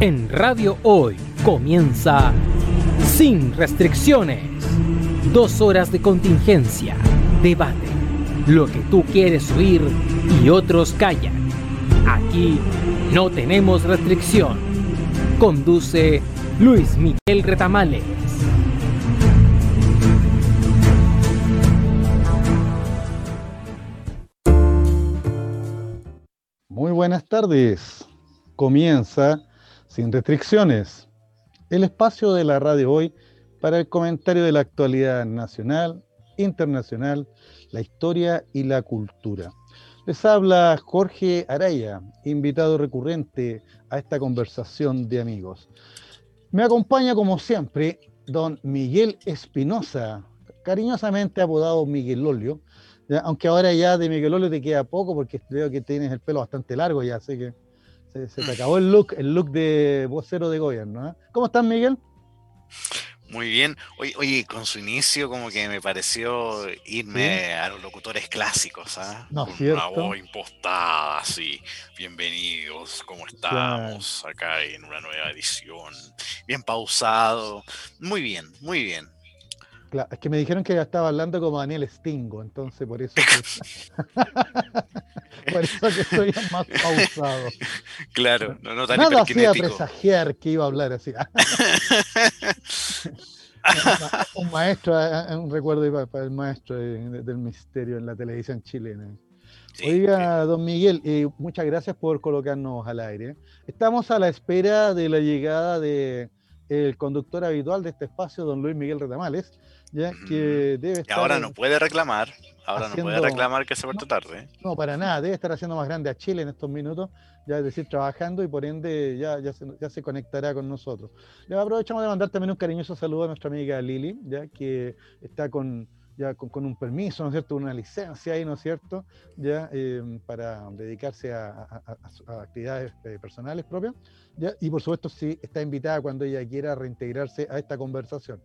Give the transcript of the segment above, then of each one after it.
En Radio Hoy comienza Sin Restricciones. Dos horas de contingencia, debate, lo que tú quieres oír y otros callan. Aquí no tenemos restricción. Conduce Luis Miguel Retamales. Muy buenas tardes. Comienza sin restricciones el espacio de la radio hoy para el comentario de la actualidad nacional, internacional, la historia y la cultura. Les habla Jorge Araya, invitado recurrente a esta conversación de amigos. Me acompaña como siempre don Miguel Espinosa, cariñosamente apodado Miguel Olio, aunque ahora ya de Miguel Olio te queda poco porque veo que tienes el pelo bastante largo ya, así que se, te acabó el look, el look de vocero de gobierno. ¿eh? ¿Cómo estás, Miguel? Muy bien. Oye, oye, con su inicio como que me pareció irme a los locutores clásicos, ¿ah? No, Con ¿cierto? una voz impostada, así. Bienvenidos, ¿cómo estamos? Acá en una nueva edición. Bien pausado. Muy bien, muy bien. Claro, es que me dijeron que ya estaba hablando como Daniel Stingo, entonces por eso que, por eso que soy más pausado. Claro, no, no tan Nada hacía presagiar que iba a hablar así. un maestro, eh, un recuerdo para, el maestro de- del misterio en la televisión chilena. Sí, Oiga, don Miguel, eh, muchas gracias por colocarnos al aire. Estamos a la espera de la llegada de el conductor habitual de este espacio, don Luis Miguel Retamales, ya Ujú. que debe Y estar ahora no puede reclamar. Ahora no haciendo- puede reclamar que se vuelto tarde. no para nada, debe estar haciendo más grande a Chile en estos minutos, ya es decir, trabajando y por ende ya, ya, se, ya se conectará con nosotros. Le aprovechamos de mandar también un cariñoso saludo a nuestra amiga Lili, ya que está con ya con, con un permiso, ¿no es cierto? Una licencia ahí, ¿no es cierto? Ya eh, para dedicarse a, a- a- a actividades eh, personales propias. ¿ya? Y por supuesto, sí, está invitada cuando ella quiera reintegrarse a esta conversación.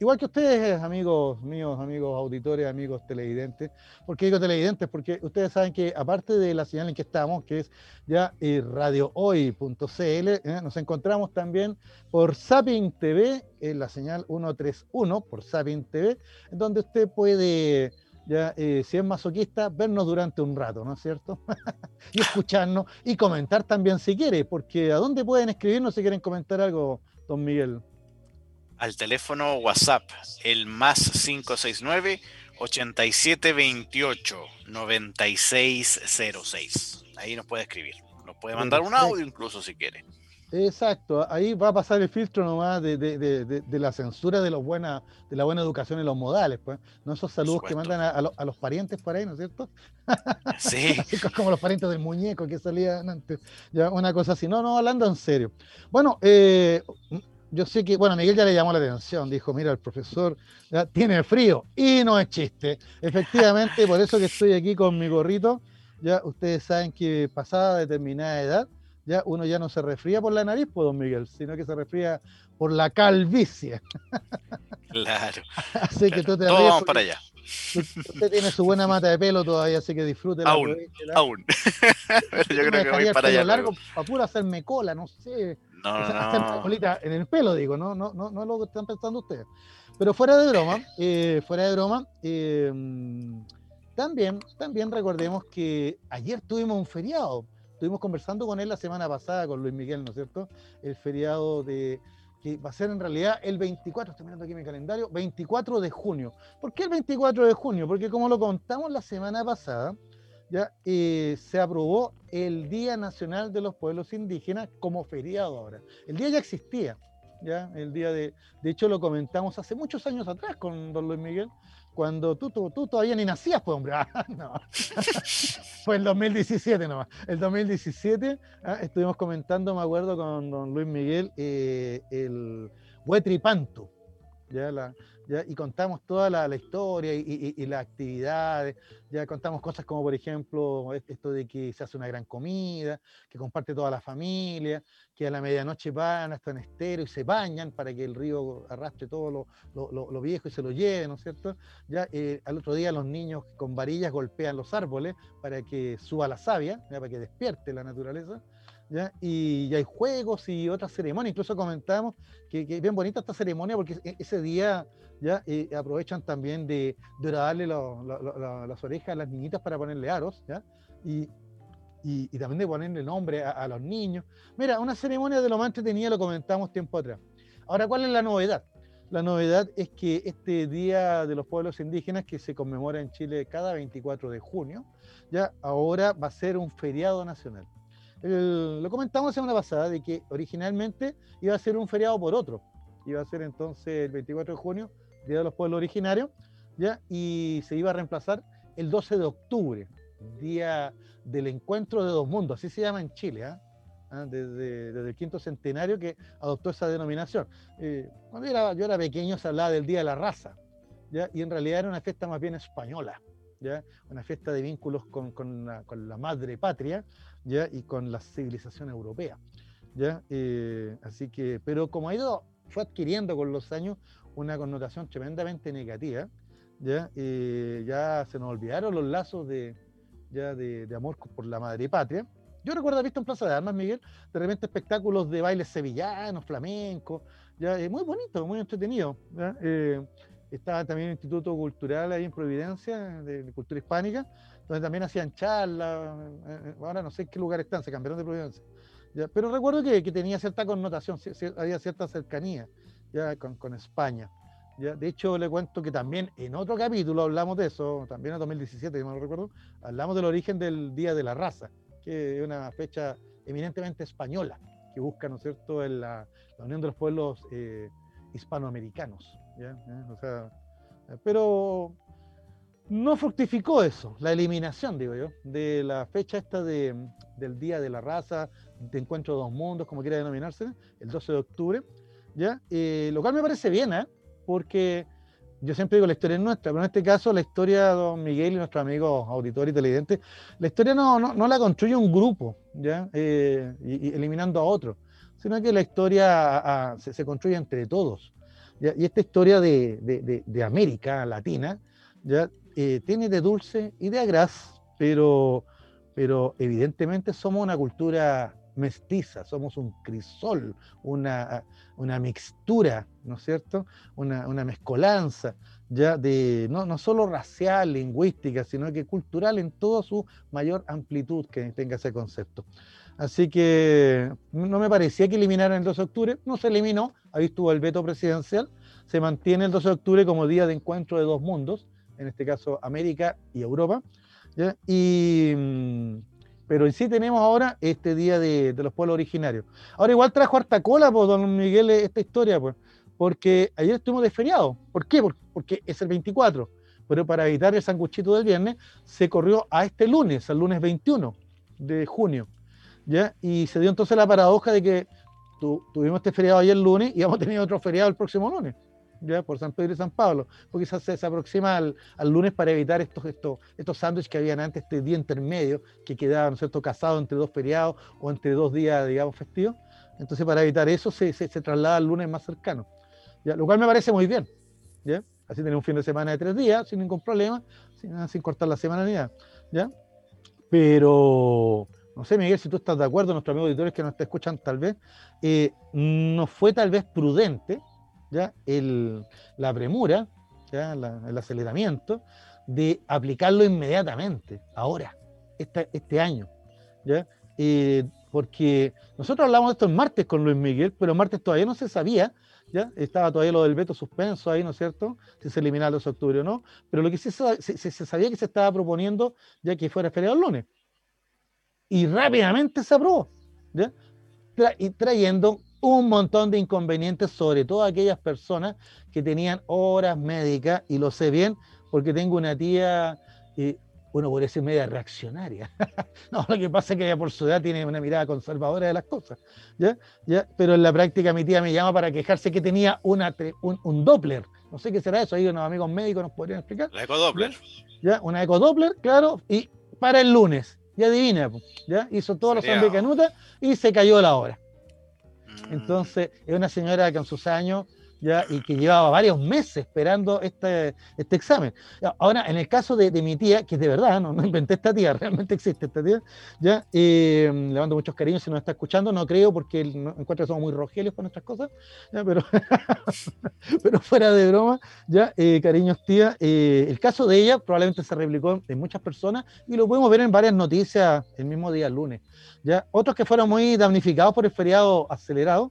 Igual que ustedes, amigos míos, amigos auditores, amigos televidentes. ¿Por qué digo televidentes? Porque ustedes saben que aparte de la señal en que estamos, que es ya eh, radiohoy.cl, ¿eh? nos encontramos también por Sapin TV, en la señal 131 por Sapin TV, en donde usted puede, ya, eh, si es masoquista, vernos durante un rato, ¿no es cierto? y escucharnos y comentar también si quiere, porque ¿a dónde pueden escribirnos si quieren comentar algo, don Miguel? Al teléfono WhatsApp, el más 569 8728 9606. Ahí nos puede escribir. Nos puede mandar un audio incluso si quiere. Exacto, ahí va a pasar el filtro nomás de, de- de- de- de la censura de, los buena, de la buena educación en los modales, pues. No esos saludos que mandan a, a lo- a los parientes por ahí, ¿no es cierto? Sí, como los parientes del muñeco que salían antes. Ya, una cosa así. No, no, hablando en serio. Bueno, eh, yo sé que, bueno, Miguel ya le llamó la atención, dijo, mira, el profesor ya, tiene frío. Y no es chiste. Efectivamente, por eso que estoy aquí con mi gorrito. Ya ustedes saben que pasada determinada edad, ya uno ya no se resfría por la nariz, pues, don Miguel, sino que se resfría por la calvicie. claro. Así que tú te Todos vamos para allá. Usted tiene su buena mata de pelo todavía, así que disfrútela. Aún. Aún. Pero yo creo que voy para allá. largo luego. para puro hacerme cola, no sé. No, no, no. colita en el pelo, digo, no, no, no, no es lo que están pensando ustedes. Pero fuera de broma, eh, fuera de broma, eh, también, también recordemos que ayer tuvimos un feriado. Estuvimos conversando con él la semana pasada, con Luis Miguel, ¿no es cierto? El feriado de que va a ser en realidad el 24, estoy mirando aquí mi calendario, 24 de junio. ¿Por qué el 24 de junio? Porque como lo contamos la semana pasada, ya eh, se aprobó el Día Nacional de los Pueblos Indígenas como feriado ahora. El día ya existía, ya el día de, de hecho lo comentamos hace muchos años atrás con don Luis Miguel, cuando tú, tú, todavía ni nacías, pues hombre, Ah, no. Fue el 2017 nomás. El 2017 ah, estuvimos comentando, me acuerdo, con don Luis Miguel, eh, el Huetripantu, ¿ya? La, ¿ya? y contamos toda la, historia y, y- y las actividades, ya contamos cosas como, por ejemplo, esto de que se hace una gran comida, que comparte toda la familia, que a la medianoche van hasta un estero y se bañan para que el río arrastre todo lo, lo, viejo y se lo lleve, ¿no es cierto? Ya eh, al otro día los niños con varillas golpean los árboles para que suba la savia, para que despierte la naturaleza. ¿Ya? Y, hay juegos y otras ceremonias. Incluso comentamos que, es bien bonita esta ceremonia porque e, ese día ¿ya? Eh, aprovechan también de, de darle las orejas a las niñitas para ponerle aros, ¿ya? Y, y, también de ponerle nombre a, los niños. Mira, una ceremonia de lo más entretenida lo comentamos tiempo atrás. Ahora, ¿cuál es la novedad? La novedad es que este Día de los Pueblos Indígenas, que se conmemora en Chile cada 24 de junio, ya ahora va a ser un feriado nacional. Lo comentamos la semana pasada de que originalmente iba a ser un feriado por otro. Iba a ser entonces el 24 de junio, Día de los Pueblos Originarios, ¿ya? y se iba a reemplazar el 12 de octubre, Día del Encuentro de Dos Mundos, así se llama en Chile. ¿Ah? Desde, el quinto centenario que adoptó esa denominación. Eh, cuando yo era, pequeño se hablaba del Día de la Raza, ¿ya? y en realidad era una fiesta más bien española, ¿ya? una fiesta de vínculos con, con, la, madre patria ¿ya? y con la civilización europea. ¿ya? Eh, así que, pero como ha ido, fue adquiriendo con los años una connotación tremendamente negativa, ¿ya? ya se nos olvidaron los lazos de, ya de, amor por la madre patria. Yo recuerdo haber visto en Plaza de Armas, Miguel, de repente espectáculos de bailes sevillanos, flamencos, ya, muy bonito, muy entretenido. Eh, estaba también el Instituto Cultural ahí en Providencia, de, Cultura Hispánica, donde también hacían charlas, eh, eh, ahora no sé en qué lugar están, se cambiaron de Providencia. Pero recuerdo que, que, tenía cierta connotación, había cierta cercanía ya con, con España. ¿ya? De hecho, le cuento que también en otro capítulo hablamos de eso, también en 2017, si no lo recuerdo, hablamos del origen del Día de la Raza, que es una fecha eminentemente española, que busca, ¿no es cierto?, en la, unión de los pueblos eh, hispanoamericanos. ¿Ya? O sea, pero no fructificó eso, la eliminación, digo yo, de la fecha esta de, del Día de la Raza, de Encuentro de dos Mundos, como quiera denominarse, el 12 de octubre, ¿ya? Eh, lo cual me parece bien, ¿eh? porque yo siempre digo la historia es nuestra, pero en este caso la historia de don Miguel y nuestros amigos auditores y televidentes, la historia no, no, la construye un grupo, ¿ya? Eh, y, eliminando a otro, sino que la historia se, construye entre todos. Y esta historia de, de, de, América Latina ¿ya? Eh, tiene de dulce y de agraz, pero, pero evidentemente somos una cultura mestiza, somos un crisol, una, una mixtura, ¿no es cierto? Una, una mezcolanza ya de no, no, solo racial, lingüística, sino que cultural en toda su mayor amplitud que tenga ese concepto. Así que no me parecía que eliminaran el 12 de octubre, no se eliminó, ahí estuvo el veto presidencial, se mantiene el 12 de octubre como día de encuentro de dos mundos, en este caso América y Europa, ¿ya? y mm, pero sí tenemos ahora este día de, los pueblos originarios. Ahora igual trajo harta cola, pues, don Miguel, esta historia, pues, porque ayer estuvimos de feriado. ¿Por qué? Porque es el 24. Pero para evitar el sanguchito del viernes, se corrió a este lunes, al lunes 21 de junio. Y se dio entonces la paradoja de que tuvimos este feriado ayer lunes y vamos a tener otro feriado el próximo lunes ya por San Pedro y San Pablo, porque se, se aproxima al, lunes para evitar estos, estos, estos sándwiches que habían antes, este día intermedio, que quedaba, ¿no cierto?, casado entre dos feriados o entre dos días, digamos, festivos. Entonces, para evitar eso, se, se, traslada al lunes más cercano, lo cual me parece muy bien. ¿ya? Así tener un fin de semana de tres días, sin ningún problema, sin, sin cortar la semana nada. ¿ya? Pero, no sé, Miguel, si tú estás de acuerdo, nuestros amigos auditores que nos escuchan tal vez, eh, no fue tal vez prudente el, la premura, el aceleramiento de aplicarlo inmediatamente, ahora, este año. ¿ya? Eh, porque nosotros hablamos de esto el martes con Luis Miguel, pero el martes todavía no se sabía, ¿ya? estaba todavía lo del veto suspenso ahí, ¿no es cierto? Si se eliminaba el 2 de octubre o no, pero lo que sí se, se, sabía que se estaba proponiendo ya que fuera feriado el lunes. Y rápidamente se aprobó, ¿ya? y trayendo un montón de inconvenientes, sobre todo aquellas personas que tenían horas médicas, y lo sé bien porque tengo una tía, eh, bueno, por decir media reaccionaria. no, lo que pasa es que ella por su edad tiene una mirada conservadora de las cosas, ¿ya? ¿ya? Pero en la práctica mi tía me llama para quejarse que tenía una, un, Doppler, no sé qué será eso, ahí unos amigos médicos nos podrían explicar. La ecodoppler. ¿Ya? Una ecodoppler, claro, y para el lunes. Y adivina, ¿ya? Hizo todos los de canuta y se cayó la hora. Mm. Entonces, es una señora que en sus años y que llevaba varios meses esperando este, este examen. Ahora, en el caso de, mi tía, que de verdad, no, no, inventé esta tía, realmente existe esta tía, ¿ya? Eh, le mando muchos cariños si nos está escuchando, no creo porque encuentro que somos muy rogelios con nuestras cosas, Pero, pero fuera de broma, ya, eh, cariños tía, eh, el caso de ella probablemente se replicó en muchas personas y lo podemos ver en varias noticias el mismo día lunes. ¿ya? Otros que fueron muy damnificados por el feriado acelerado,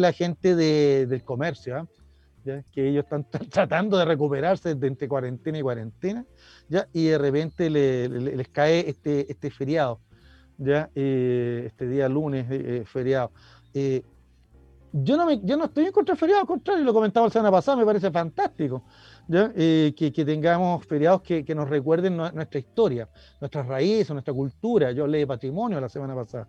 la gente del comercio, ¿ah? que ellos están tratando de recuperarse de entre cuarentena y cuarentena, y de repente les cae este, este feriado. Eh, este día lunes eh, eh, feriado. yo, no yo no estoy en contra del feriado, al contrario, lo comentaba la semana pasada, me parece fantástico. Que, tengamos feriados que, nos recuerden nuestra historia, nuestras raíces, nuestra cultura. Yo leí patrimonio la semana pasada,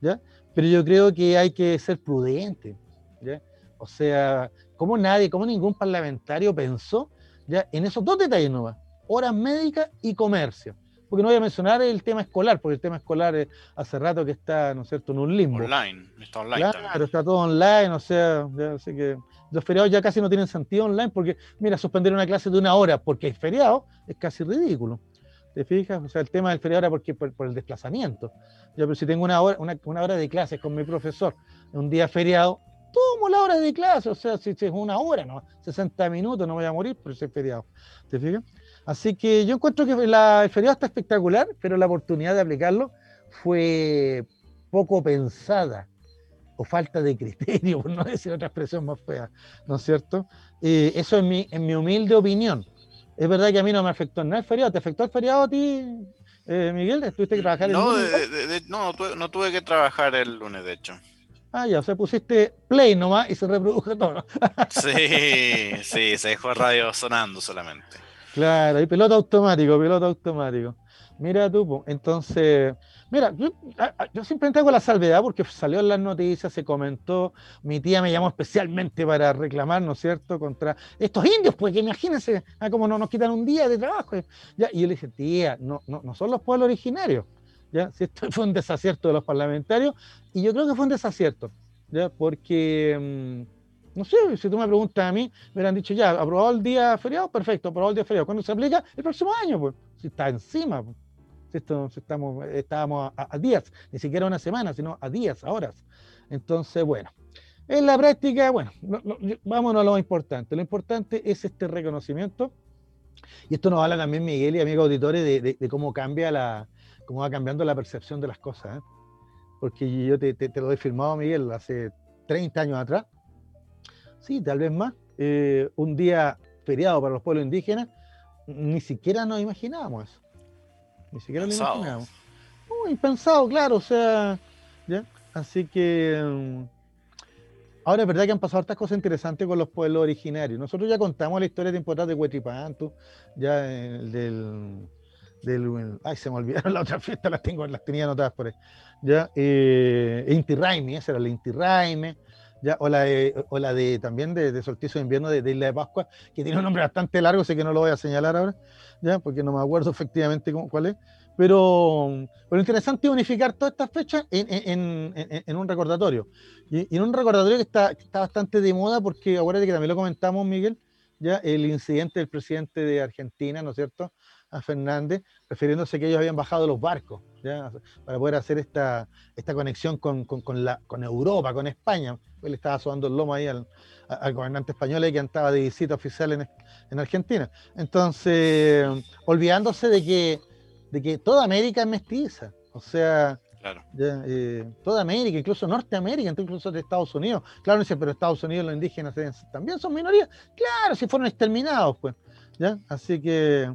¿ya? pero yo creo que hay que ser prudente. ¿Ya? O sea, como nadie, como ningún parlamentario pensó ya en esos dos detalles nomás, horas médicas y comercio. Porque no voy a mencionar el tema escolar, porque el tema escolar hace rato que está, ¿no es cierto?, en un limbo. Online, está online. Claro, está todo online, o sea, así que los feriados ya casi no tienen sentido online, porque, mira, suspender una clase de una hora porque es feriado es casi ridículo. ¿Te fijas? O sea, el tema del feriado era porque, por, el desplazamiento. Ya, pero si tengo una hora, una, una hora de clases con mi profesor, un día feriado, tomo la hora de clase, o sea, si, es una hora, ¿no? 60 minutos, no voy a morir por ese feriado. ¿Te fijas? Así que yo encuentro que la, el feriado está espectacular, pero la oportunidad de aplicarlo fue poco pensada o falta de criterio, por no decir otra expresión más fea, ¿no es cierto? Eh, eso es mi, en mi humilde opinión. Es verdad que a mí no me afectó nada el feriado. ¿Te afectó el feriado a ti, eh, Miguel? ¿Estuviste que trabajar el no, lunes? no, no tuve que trabajar el lunes, de hecho. Ah, ya, o sea, pusiste play nomás y se reprodujo todo. sí, sí, se dejó radio sonando solamente. Claro, y piloto automático, piloto automático. Mira tú, entonces, mira, yo, yo, simplemente hago la salvedad porque salió en las noticias, se comentó, mi tía me llamó especialmente para reclamar, ¿no es cierto?, contra estos indios, pues que imagínense, ah, como no nos quitan un día de trabajo. Ya, y yo le dije, tía, no, no, no son los pueblos originarios. ¿Ya? Si esto fue un desacierto de los parlamentarios, y yo creo que fue un desacierto, ¿ya? Porque, mm, no sé, si tú me preguntas a mí, me hubieran dicho, ya, aprobado el día feriado, perfecto, aprobado el día feriado. ¿Cuándo se aplica? El próximo año, pues, si está encima, pues. Si esto, estamos, estábamos a, días, ni siquiera una semana, sino a días, a horas. Entonces, bueno, en la práctica, bueno, vámonos a lo importante. Lo importante es este reconocimiento. Y esto nos habla también Miguel y amigos auditores de cómo cambia la, cómo va cambiando la percepción de las cosas. ¿eh? Porque yo te, lo he firmado, Miguel, hace 30 años atrás. Sí, tal vez más. Eh, un día feriado para los pueblos indígenas, ni siquiera nos imaginábamos eso. Ni siquiera lo imaginábamos. Muy impensado, claro, o sea, ¿ya? Así que ahora es verdad que han pasado hartas cosas interesantes con los pueblos originarios. Nosotros ya contamos la historia de importante de Huetripantu, ya el del del, ay, se me olvidaron la otra fiesta, las tengo, las tenía anotadas por ahí. ¿ya? Eh, Inti Raimi, esa era la Inti Raimi, ¿ya? O la de, o la de también de, de solsticio de invierno de, Isla de Pascua, que tiene un nombre bastante largo, sé que no lo voy a señalar ahora, ¿ya? Porque no me acuerdo efectivamente cómo, cuál es. Pero lo interesante es unificar todas estas fechas en, en, en, en un recordatorio. Y, en un recordatorio que está, que está bastante de moda, porque acuérdate que también lo comentamos, Miguel, ya el incidente del presidente de Argentina, ¿no es cierto? A Fernández, refiriéndose que ellos habían bajado los barcos para poder hacer esta, esta conexión con, con, la, con Europa, con España. Él estaba sudando el lomo ahí al, al gobernante español que andaba de visita oficial en, en, Argentina. Entonces, olvidándose de que, de que toda América es mestiza. O sea, eh, toda América, incluso Norteamérica, incluso de Estados Unidos. Claro, dice, pero Estados Unidos los indígenas también son minorías. Claro, si fueron exterminados, pues. ¿ya? Así que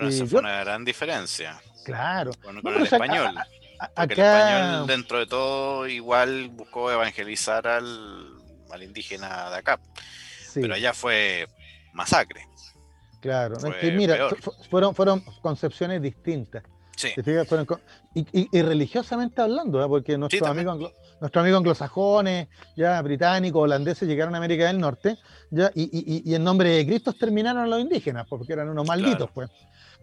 bueno, esa fue una gran diferencia. Claro. Con, el español. el español, dentro de todo, igual buscó evangelizar al, al indígena de acá. Pero allá fue masacre. Claro, mira, fueron, fueron concepciones distintas. Sí. Y, y- y religiosamente hablando, ¿eh? porque nuestros amigos, anglo- nuestros amigos anglosajones, ya británicos, holandeses, llegaron a América del Norte, ya, y, y- en nombre de Cristo exterminaron a los indígenas, porque eran unos malditos, Claro. pues.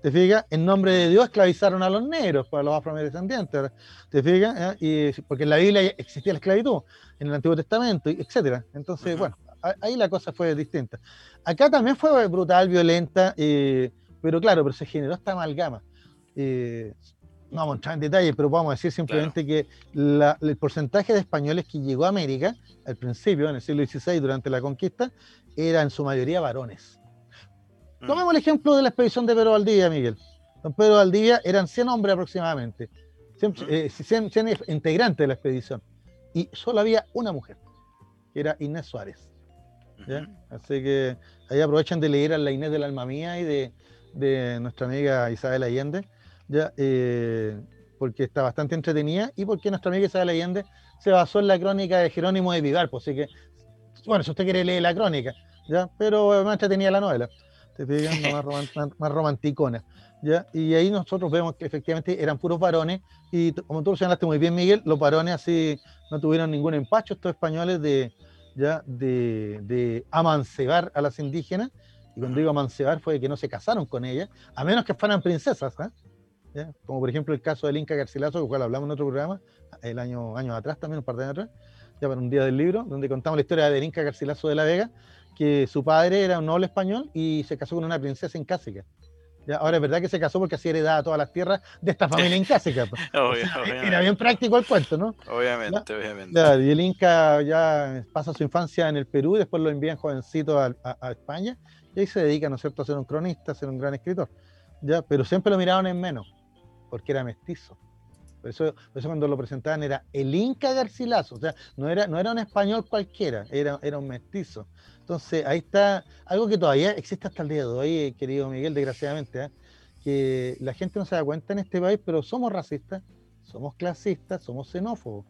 ¿Te fijas? En nombre de Dios esclavizaron a los negros, pues, a los afrodescendientes. ¿Te fijas? ¿Ya? Y, porque en la Biblia existía la esclavitud, en el Antiguo Testamento, etcétera. Entonces, bueno, a- ahí la cosa fue distinta. Acá también fue brutal, violenta, eh, pero claro, pero se generó esta amalgama. Eh, no vamos a entrar en detalle, pero podemos decir simplemente que la- el porcentaje de españoles que llegó a América al principio, en el siglo XVI, durante la conquista, era en su mayoría varones. Mm. Tomemos el ejemplo de la expedición de Pedro Valdivia, Miguel. Don Pedro Valdivia eran 100 hombres aproximadamente, 100, Ujú. eh, 100 100 integrantes de la expedición, y solo había una mujer, que era Inés Suárez. ¿ya? Ujú. Así que ahí aprovechan de leer a la Inés del Alma Mía y de, de nuestra amiga Isabel Allende, ¿ya? Eh, porque está bastante entretenida y porque nuestra amiga Isabel Allende se basó en la crónica de Jerónimo de Vivar, pues, así que, bueno, si usted quiere leer la crónica, ¿ya? pero más entretenida la novela, te No más, roman- más- más romanticona. ¿Ya? Y ahí nosotros vemos que efectivamente eran puros varones, y como tú lo señalaste muy bien, Miguel, los varones así no tuvieron ningún empacho, estos españoles de, ya de, de amancebar a las indígenas, y cuando digo amancebar fue que no se casaron con ellas, a menos que fueran princesas. ¿Ya? como por ejemplo el caso del Inca Garcilaso, del cual hablamos en otro programa, el año años atrás también, un par de años atrás, ya para un día del libro, donde contamos la historia del Inca Garcilaso de la Vega, que su padre era un noble español y se casó con una princesa incásica. Ya, ahora es verdad que se casó porque así heredaba todas las tierras de esta familia incásica. pues. Obvio- Era bien práctico el cuento, ¿no? obviamente, obviamente. Claro, y el Inca ya pasa su infancia en el Perú y después lo envían jovencito a, a- a España y ahí se dedica, ¿no es cierto?, a ser un cronista, a ser un gran escritor. ¿ya? Pero siempre lo miraban en menos, porque era mestizo. Por eso, cuando lo presentaban era el Inca Garcilaso, o sea, no era, no era un español cualquiera, era, era un mestizo. Entonces, ahí está algo que todavía existe hasta el día de hoy, eh, querido Miguel, desgraciadamente, ¿eh? que la gente no se da cuenta en este país, pero somos racistas, somos clasistas, somos xenófobos.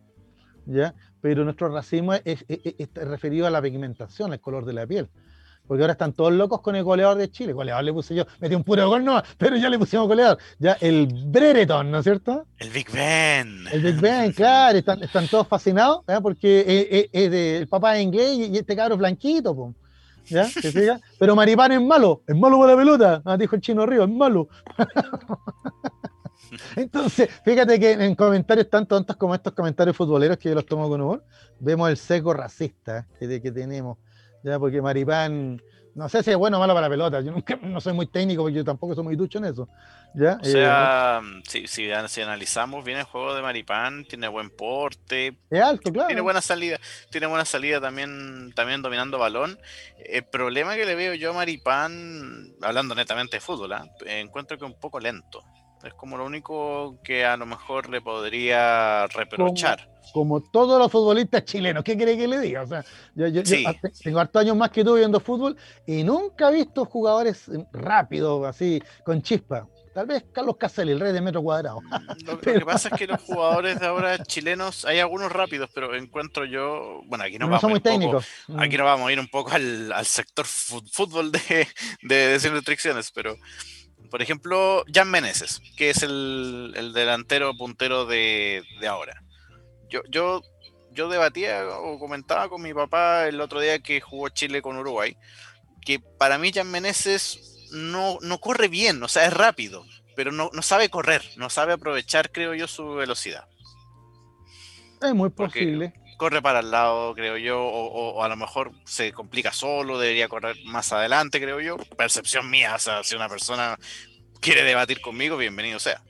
¿ya? Pero nuestro racismo es- es referido a la pigmentación, al color de la piel. Porque ahora están todos locos con el goleador de Chile. Goleador le puse yo, metí un puro gol, no, pero ya le pusimos goleador. Ya el Brereton, ¿no es cierto? El Big Ben. El Big Ben, claro, están, están todos fascinados, ¿ya? porque es, es- es de- el papá es inglés y, y este cabro es blanquito, po, ¿ya? Pero Maripán es malo, es malo para la pelota, ah, dijo el chino Río, es malo. Entonces, fíjate que en comentarios tan tontos como estos comentarios futboleros que yo los tomo con humor, vemos el seco racista que, de- que tenemos, ya porque Maripán, no sé si es bueno o malo para la pelota, yo nunca, no soy muy técnico porque yo tampoco soy muy ducho en eso, ya. O sea, si, si, si analizamos bien el juego de Maripán, tiene buen porte, Eh, es alto, claro. tiene buena salida, tiene buena salida también, también dominando balón. El problema que le veo yo a Maripán, hablando netamente de fútbol, ¿ah? encuentro que es un poco lento. Es como lo único que a lo mejor le podría reprochar. como todos los futbolistas chilenos. ¿Qué quiere que le diga? O sea, yo, yo- yo Sí. hace- tengo hartos años más que tú viendo fútbol y nunca he visto jugadores eh, rápidos, así, con chispa. Tal vez Carlos Caselli, el rey de metro cuadrado. Mm, Lo, lo que pasa es que los jugadores de ahora chilenos, hay algunos rápidos, pero encuentro yo, bueno, aquí No, nos vamos a ir poco-. Mm. Aquí nos vamos a ir un poco al, al sector fútbol de, de, de sin restricciones, pero por ejemplo, Jan Meneses, que es el, el delantero puntero de, de ahora. Yo, yo, yo debatía o comentaba con mi papá el otro día que jugó Chile con Uruguay, que para mí Jan Meneses no, no corre bien, o sea, es rápido, pero no, no sabe correr, no sabe aprovechar, creo yo, su velocidad Es muy porque- posible. Corre para el lado, creo yo, o, o- o a lo mejor se complica solo, debería correr más adelante, creo yo. Percepción mía, o sea, si una persona quiere debatir conmigo, bienvenido sea.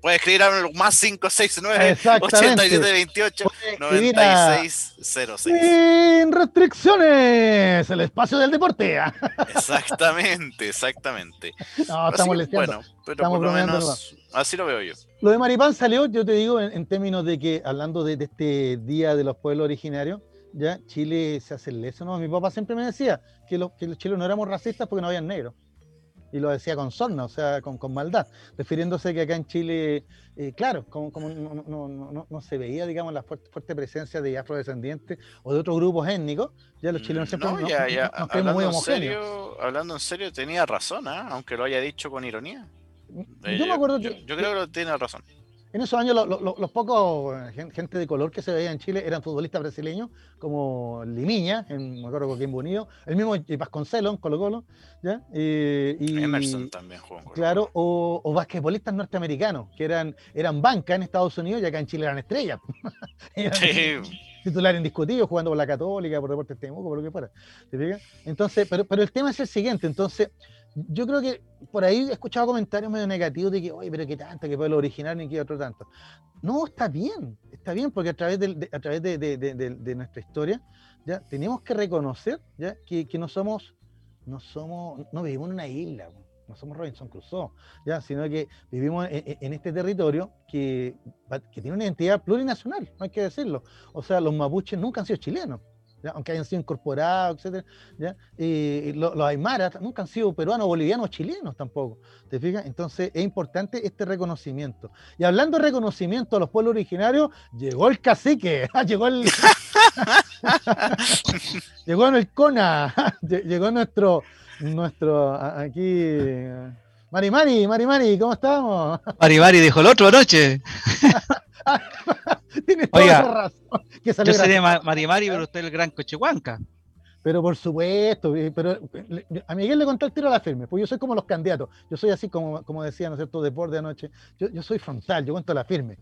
Puede escribir a más 569 Exactamente. 8728 Puede escribir a 9606. Sin restricciones, el espacio del deporte. Exactamente, exactamente. No, estamos bueno, pero Estamos por lo menos así lo veo yo. Lo de Maripán salió, yo te digo, en, en términos de que, hablando de, de este Día de los Pueblos Originarios, ya Chile se hace leso, ¿no? Mi papá siempre me decía que los, que los chilenos no éramos racistas porque no habían negros. Y lo decía con sorna, o sea, con, con maldad, refiriéndose que acá en Chile, eh, claro, como, como no, no- no- no- no se veía, digamos, la fuerte, fuerte presencia de afrodescendientes o de otros grupos étnicos, ya los chilenos siempre Mm, No, nos, ya, nos- ya, nos creemos muy hablando, en serio, hablando en serio, tenía razón, ¿ah? aunque lo haya dicho con ironía. Yo me acuerdo yo, yo creo que tiene razón en esos años los pocos eh, gente de color que se veía en Chile eran futbolistas brasileños, como Limiña, en, me acuerdo Coquimbo Unido, el mismo Vasconcelos en Colo Colo, ¿ya? y, Emerson también jugó Claro, o, o, basquetbolistas norteamericanos, que eran, eran banca en Estados Unidos y acá en Chile eran estrellas. titular indiscutido, jugando por la Católica, por Deportes Temuco, por lo que fuera. ¿Te Entonces, pero, pero el tema es el siguiente, entonces yo creo que por ahí he escuchado comentarios medio negativos de que, oye, pero qué tanto, que pueblo original ni que otro tanto. No, está bien, está bien, porque a través de, a través de, nuestra historia, ya tenemos que reconocer ya que, que, no somos, no somos, no vivimos en una isla, no somos Robinson Crusoe, ya, sino que vivimos en, este territorio que, que tiene una identidad plurinacional, no hay que decirlo. O sea, los mapuches nunca han sido chilenos aunque hayan sido incorporados, etc. Y los, aymaras nunca han sido peruanos, bolivianos, chilenos tampoco. ¿Te fijas? Entonces es importante este reconocimiento. Y hablando de reconocimiento a los pueblos originarios, llegó el cacique, llegó el. llegó el CONA, llegó nuestro, nuestro aquí. Mari Mari, Mari Mari, ¿cómo estamos? Mari Mari dijo el otro anoche. Tienes toda Oiga, razón. Que yo sería Mari Mari, pero usted es el gran Cochehuanca. Pero por supuesto, pero a Miguel le conté el tiro a la firme, pues yo soy como los candidatos. Yo soy así como, como decía, ¿no es cierto?, deporte de anoche. Yo, yo soy frontal, yo cuento la firme.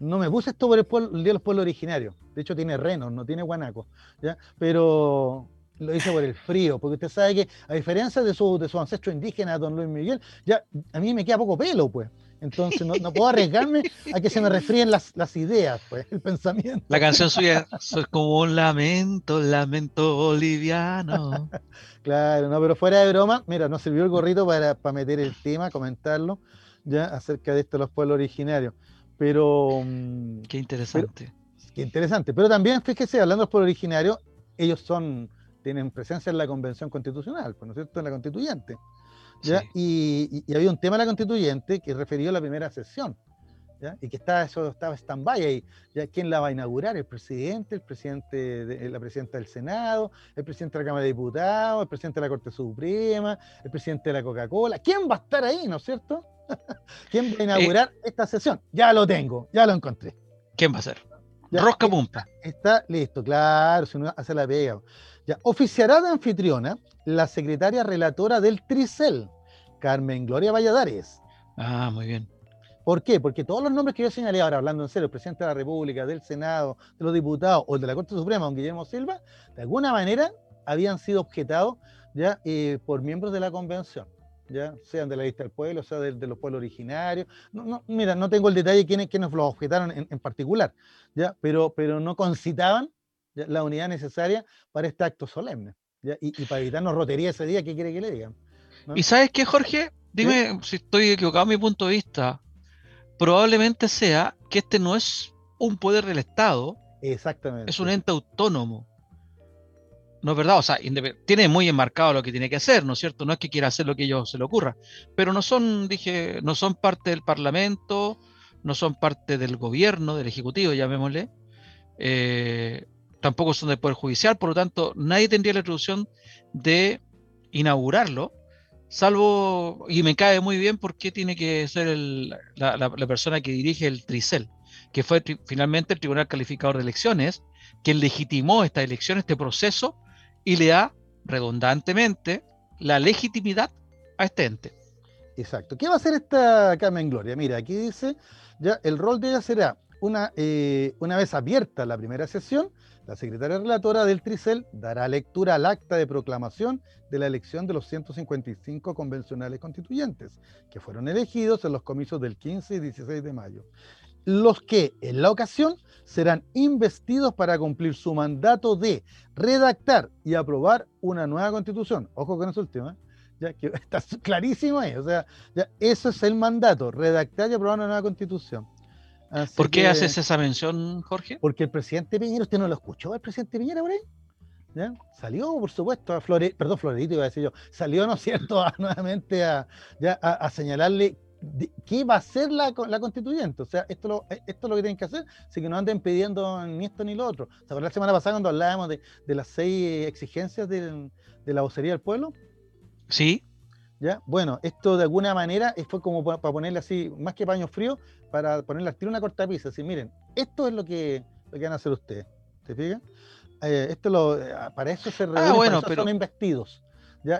No me puse esto por el, pueblo, el Día de los Pueblos Originarios. De hecho, tiene renos, no tiene guanaco. ¿ya? Pero lo hice por el frío, porque usted sabe que, a diferencia de su, de su ancestro indígena, don Luis Miguel, ya a mí me queda poco pelo, pues. Entonces no, puedo arriesgarme a que se me resfríen las, las, ideas, pues, el pensamiento. La canción suya es como un lamento, lamento boliviano. claro, no, pero fuera de broma, mira, nos sirvió el gorrito para, para meter el tema, comentarlo, ya acerca de esto de los pueblos originarios. Pero. Mm, qué interesante. qué interesante. Pero también, fíjese, hablando de los pueblos originarios, ellos son, tienen presencia en la Convención Constitucional, pues, ¿no es cierto? En la constituyente. Y, había un tema en la constituyente que referió a la primera sesión, y que estaba, eso estaba stand-by ahí. ¿ya? ¿Quién la va a inaugurar? ¿El presidente? ¿El presidente de, la presidenta del Senado? ¿El presidente de la Cámara de Diputados? ¿El presidente de la Corte Suprema? ¿El presidente de la Coca-Cola? ¿Quién va a estar ahí, no es cierto? ¿Quién va a inaugurar eh, esta sesión? Ya lo tengo, ya lo encontré. ¿Quién va a ser? Rosca Pumpa. Está, listo, claro, si uno hace la pega. Ya, oficiará de anfitriona la secretaria relatora del Tricel, Carmen Gloria Valladares. Ah, muy bien. ¿Por qué? Porque todos los nombres que yo señalé ahora, hablando en serio, el presidente de la República, del Senado, de los diputados o el de la Corte Suprema, don Guillermo Silva, de alguna manera habían sido objetados ya eh, por miembros de la convención, ya sean de la lista del pueblo, sea de, los pueblos originarios. No, mira, no tengo el detalle de quiénes, quiénes los objetaron en, particular, ya, pero, pero no concitaban la unidad necesaria para este acto solemne. Y, para evitarnos rotería ese día, ¿qué quiere que le digan? ¿Y sabes qué, Jorge? Dime si estoy equivocado en mi punto de vista. Probablemente sea que este no es un poder del Estado. Exactamente. Es un ente autónomo. No es verdad, o sea, tiene muy enmarcado lo que tiene que hacer, ¿no es cierto? No es que quiera hacer lo que ellos se le ocurra, pero no son, dije, no son parte del Parlamento, no son parte del gobierno, del Ejecutivo, llamémosle, eh, tampoco son del Poder Judicial, por lo tanto, nadie tendría la atribución de inaugurarlo, salvo, y me cae muy bien porque tiene que ser la, persona que dirige el TRICEL, que fue finalmente el Tribunal Calificador de Elecciones, quien legitimó esta elección, este proceso, y le da redundantemente la legitimidad a este ente. Exacto. ¿Qué va a hacer esta Carmen Gloria? Mira, aquí dice, ya el rol de ella será una, eh, una vez abierta la primera sesión, la secretaria relatora del Tricel dará lectura al acta de proclamación de la elección de los 155 convencionales constituyentes, que fueron elegidos en los comicios del 15 y 16 de mayo, los que en la ocasión serán investidos para cumplir su mandato de redactar y aprobar una nueva constitución. Ojo con ese último, ¿eh? ya está clarísimo ahí, o sea, eso es el mandato, redactar y aprobar una nueva constitución. ¿Por qué haces esa mención, Jorge? Porque el presidente Piñera, ¿usted no lo escuchó el presidente Piñera por ahí? Salió, por supuesto, a Flore, perdón, Florito iba a decir yo, salió, ¿no es cierto?, nuevamente a, a, señalarle qué va a ser la, la, constituyente. O sea, esto, lo, esto es lo que tienen que hacer, así que no anden pidiendo ni esto ni lo otro. ¿Se la semana pasada cuando hablábamos de, de las seis exigencias de, de la vocería del pueblo? Sí. ¿Ya? Bueno, esto de alguna manera fue como para ponerle así, más que paño frío, para ponerle al tiro una cortapisa. Así, miren, esto es lo que, lo que van a hacer ustedes. ¿Te fijas? Eh, esto lo, eh, para eso se reúnen, Ah, bueno, pero- son investidos.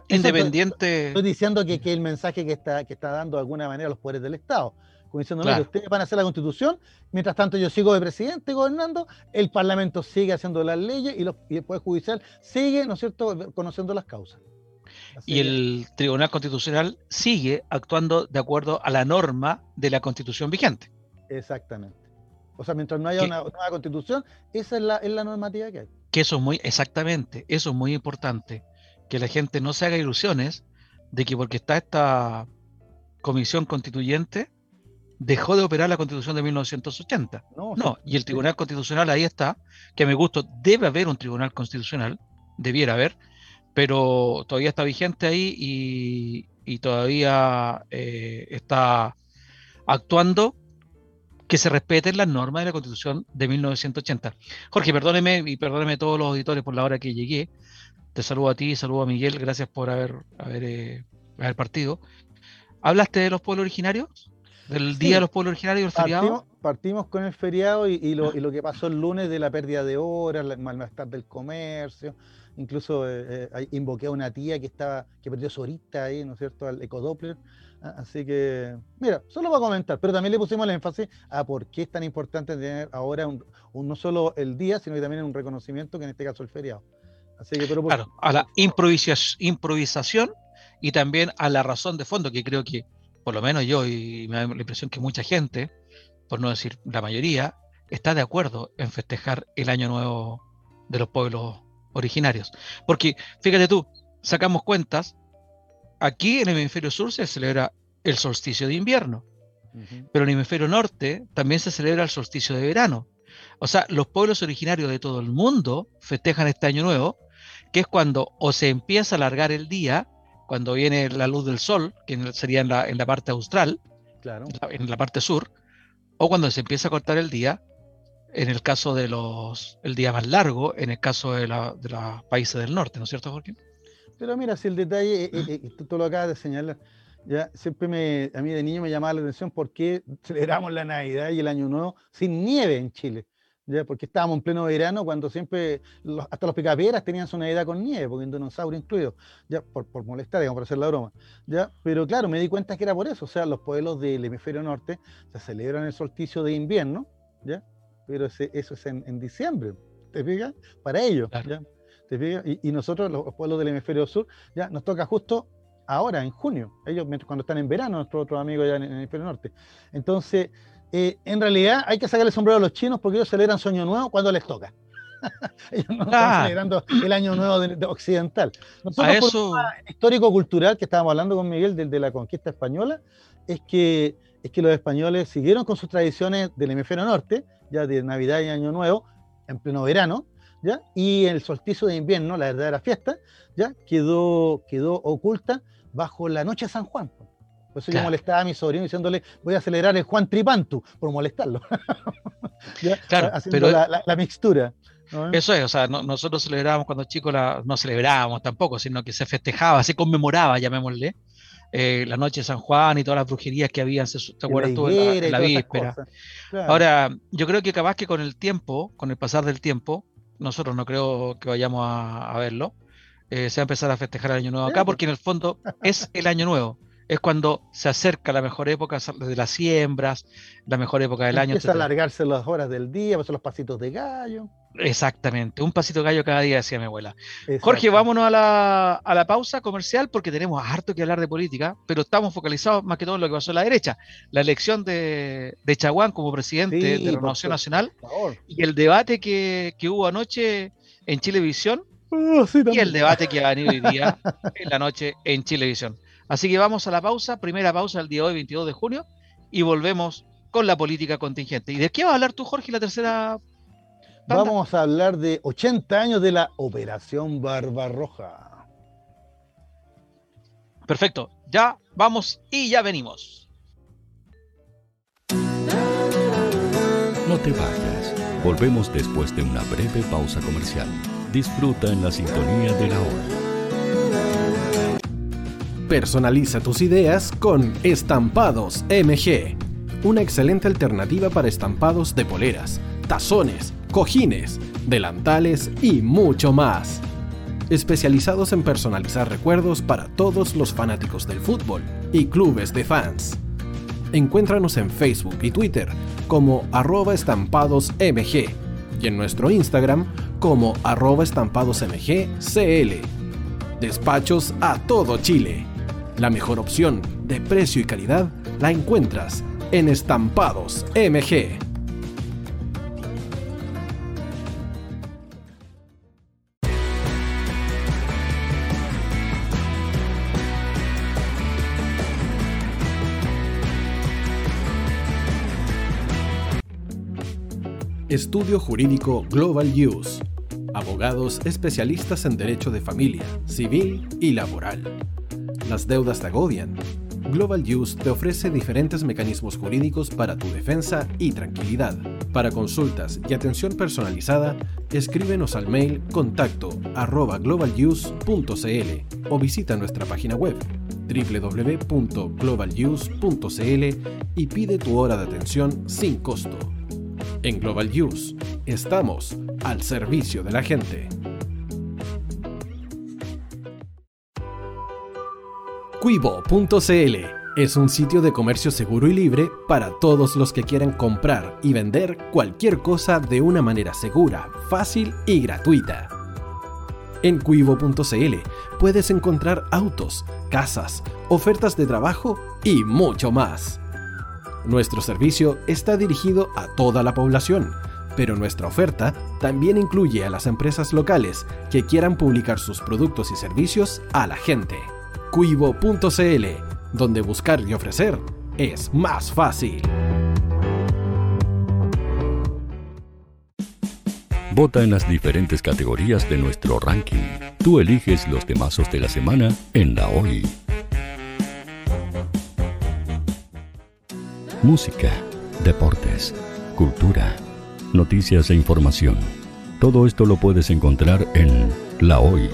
Independiente. Estoy diciendo que, que el mensaje que está, que está dando de alguna manera los poderes del Estado. Como diciendo, Claro. ustedes van a hacer la constitución, mientras tanto yo sigo de presidente gobernando, el Parlamento sigue haciendo las leyes y, los, y el Poder Judicial sigue, ¿no es cierto?, conociendo las causas. Así Y el Tribunal Constitucional sigue actuando de acuerdo a la norma de la Constitución vigente. Exactamente. O sea, mientras no haya Que- una nueva constitución, esa es la, es la normativa que hay. Que eso es muy, exactamente, eso es muy importante. Que la gente no se haga ilusiones de que porque está esta comisión constituyente, dejó de operar la constitución de 1980. No, No, y el Tribunal Constitucional ahí está, que a mi gusto debe haber un Tribunal Constitucional, debiera haber, pero todavía está vigente ahí y, todavía eh, está actuando que se respeten las normas de la Constitución de 1980. Jorge, perdóneme y perdóneme a todos los auditores por la hora que llegué. Te saludo a ti, saludo a Miguel, gracias por haber, haber, eh, haber partido. ¿Hablaste de los pueblos originarios? ¿Del Sí. Día de los Pueblos Originarios, el feriado? Partimos, con el feriado y, y lo, y lo que pasó el lunes de la pérdida de horas, el malestar del comercio. Incluso eh, eh, invoqué a una tía que estaba que perdió su horita ahí, ¿no es cierto?, al ecodoppler. Ah, Así que, mira, solo para comentar, pero también le pusimos el énfasis a por qué es tan importante tener ahora un, un- no solo el día, sino que también un reconocimiento, que en este caso el feriado. Así que, pero por- Claro, a la improvisa- improvisación y también a la razón de fondo, que creo que, por lo menos yo, y me da la impresión que mucha gente, por no decir la mayoría, está de acuerdo en festejar el año nuevo de los pueblos originarios. Porque, fíjate tú, sacamos cuentas, aquí en el hemisferio sur se celebra el solsticio de invierno, pero en el hemisferio norte también se celebra el solsticio de verano. O sea, los pueblos originarios de todo el mundo festejan este año nuevo, que es cuando o se empieza a alargar el día, cuando viene la luz del sol, que sería en la, en la parte austral, claro. en la- en la parte sur, o cuando se empieza a cortar el día, en el caso de los, el día más largo, en el caso de, la- de los países del norte, ¿no es cierto, Jorge? Pero mira, si el detalle, eh, eh, eh, tú, tú lo acabas de señalar, ya siempre me, a mí de niño me llamaba la atención por qué celebramos la Navidad y el Año Nuevo sin nieve en Chile. Ya, porque estábamos en pleno verano cuando siempre, los- hasta los picapiedras tenían su Navidad con nieve, porque un dinosaurio incluido, ya, por, por molestar, digamos, por hacer la broma. Ya, pero claro, me di cuenta que era por eso, o sea, los pueblos del hemisferio norte se celebran el solsticio de invierno, ya, pero ese- eso es en, en diciembre, ¿te fijas? Para ellos, Claro. ¿ya? ¿Te fijas? Y, y nosotros, los pueblos del hemisferio sur, ya nos toca justo ahora, en junio. Ellos, mientras- cuando están en verano, nuestros otros amigos allá en, en el hemisferio norte. Entonces, eh, en realidad hay que sacarle el sombrero a los chinos porque ellos celebran su año nuevo cuando les toca. ellos no están Ah. celebrando el año nuevo de- de occidental. Nosotros, A por un eso, histórico-cultural que estábamos hablando con Miguel del de la conquista española, es que, es que los españoles siguieron con sus tradiciones del hemisferio norte, ya de Navidad y Año Nuevo, en pleno verano, ¿ya? y el solsticio de invierno, la verdadera fiesta, ya quedó, quedó oculta bajo la noche de San Juan. Por eso yo Claro. molestaba a mi sobrino diciéndole, voy a celebrar el Juan Tripantu, por molestarlo. ¿Ya? Claro, Haciendo pero- la, la- la mixtura. ¿no? Eso es, o sea, no- nosotros celebrábamos cuando chicos, la, no celebrábamos tampoco, sino que se festejaba, se conmemoraba, llamémosle, eh, la noche de San Juan y todas las brujerías que habían, se- ¿te acuerdas tú? En la, en víspera. Claro. Ahora, yo creo que capaz que con el tiempo, con el pasar del tiempo, nosotros no creo que vayamos a, a verlo, eh, se va a empezar a festejar el Año Nuevo acá, porque en el fondo es el Año Nuevo. Es cuando se acerca la mejor época de las siembras, la mejor época del año. Empieza a alargarse las horas del día, pasan los pasitos de gallo. Exactamente, un pasito gallo cada día, decía mi abuela. Jorge, vámonos a la, a la pausa comercial porque tenemos harto que hablar de política, pero estamos focalizados más que todo en lo que pasó en la derecha. La elección de, de Chaguán como presidente Sí, de por Renovación Nacional y el debate que, que hubo anoche en Chilevisión sí, y el debate que va a venir hoy día en la noche en Chilevisión. Así que vamos a la pausa, primera pausa del día de hoy, 22 de junio, y volvemos con la política contingente. ¿Y de qué vas a hablar tú, Jorge, la tercera? Vamos a hablar de 80 años de la Operación Barbarroja. Perfecto, ya vamos y ya venimos. No te vayas. Volvemos después de una breve pausa comercial. Disfruta en la sintonía de la hora. Personaliza tus ideas con Estampados MG, una excelente alternativa para estampados de poleras, tazones, cojines, delantales y mucho más. Especializados en personalizar recuerdos para todos los fanáticos del fútbol y clubes de fans. Encuéntranos en Facebook y Twitter como arroba estampadosmg y en nuestro Instagram como arroba estampadosmgcl. Despachos a todo Chile. La mejor opción de precio y calidad la encuentras en Estampados MG. Estudio Jurídico Global Use. Abogados especialistas en derecho de familia, civil y laboral. Las deudas te agobian. Global Use te ofrece diferentes mecanismos jurídicos para tu defensa y tranquilidad. Para consultas y atención personalizada, escríbenos al mail contacto arroba o visita nuestra página web www.globaluse.cl y pide tu hora de atención sin costo. En Global Use estamos al servicio de la gente. Cuivo.cl es un sitio de comercio seguro y libre para todos los que quieran comprar y vender cualquier cosa de una manera segura, fácil y gratuita. En Cuivo.cl puedes encontrar autos, casas, ofertas de trabajo y mucho más. Nuestro servicio está dirigido a toda la población, pero nuestra oferta también incluye a las empresas locales que quieran publicar sus productos y servicios a la gente. Cuivo.cl, donde buscar y ofrecer es más fácil. Vota en las diferentes categorías de nuestro ranking. Tú eliges los temazos de la semana en la hoy. Música, deportes, cultura, noticias e información. Todo esto lo puedes encontrar en La Hoy.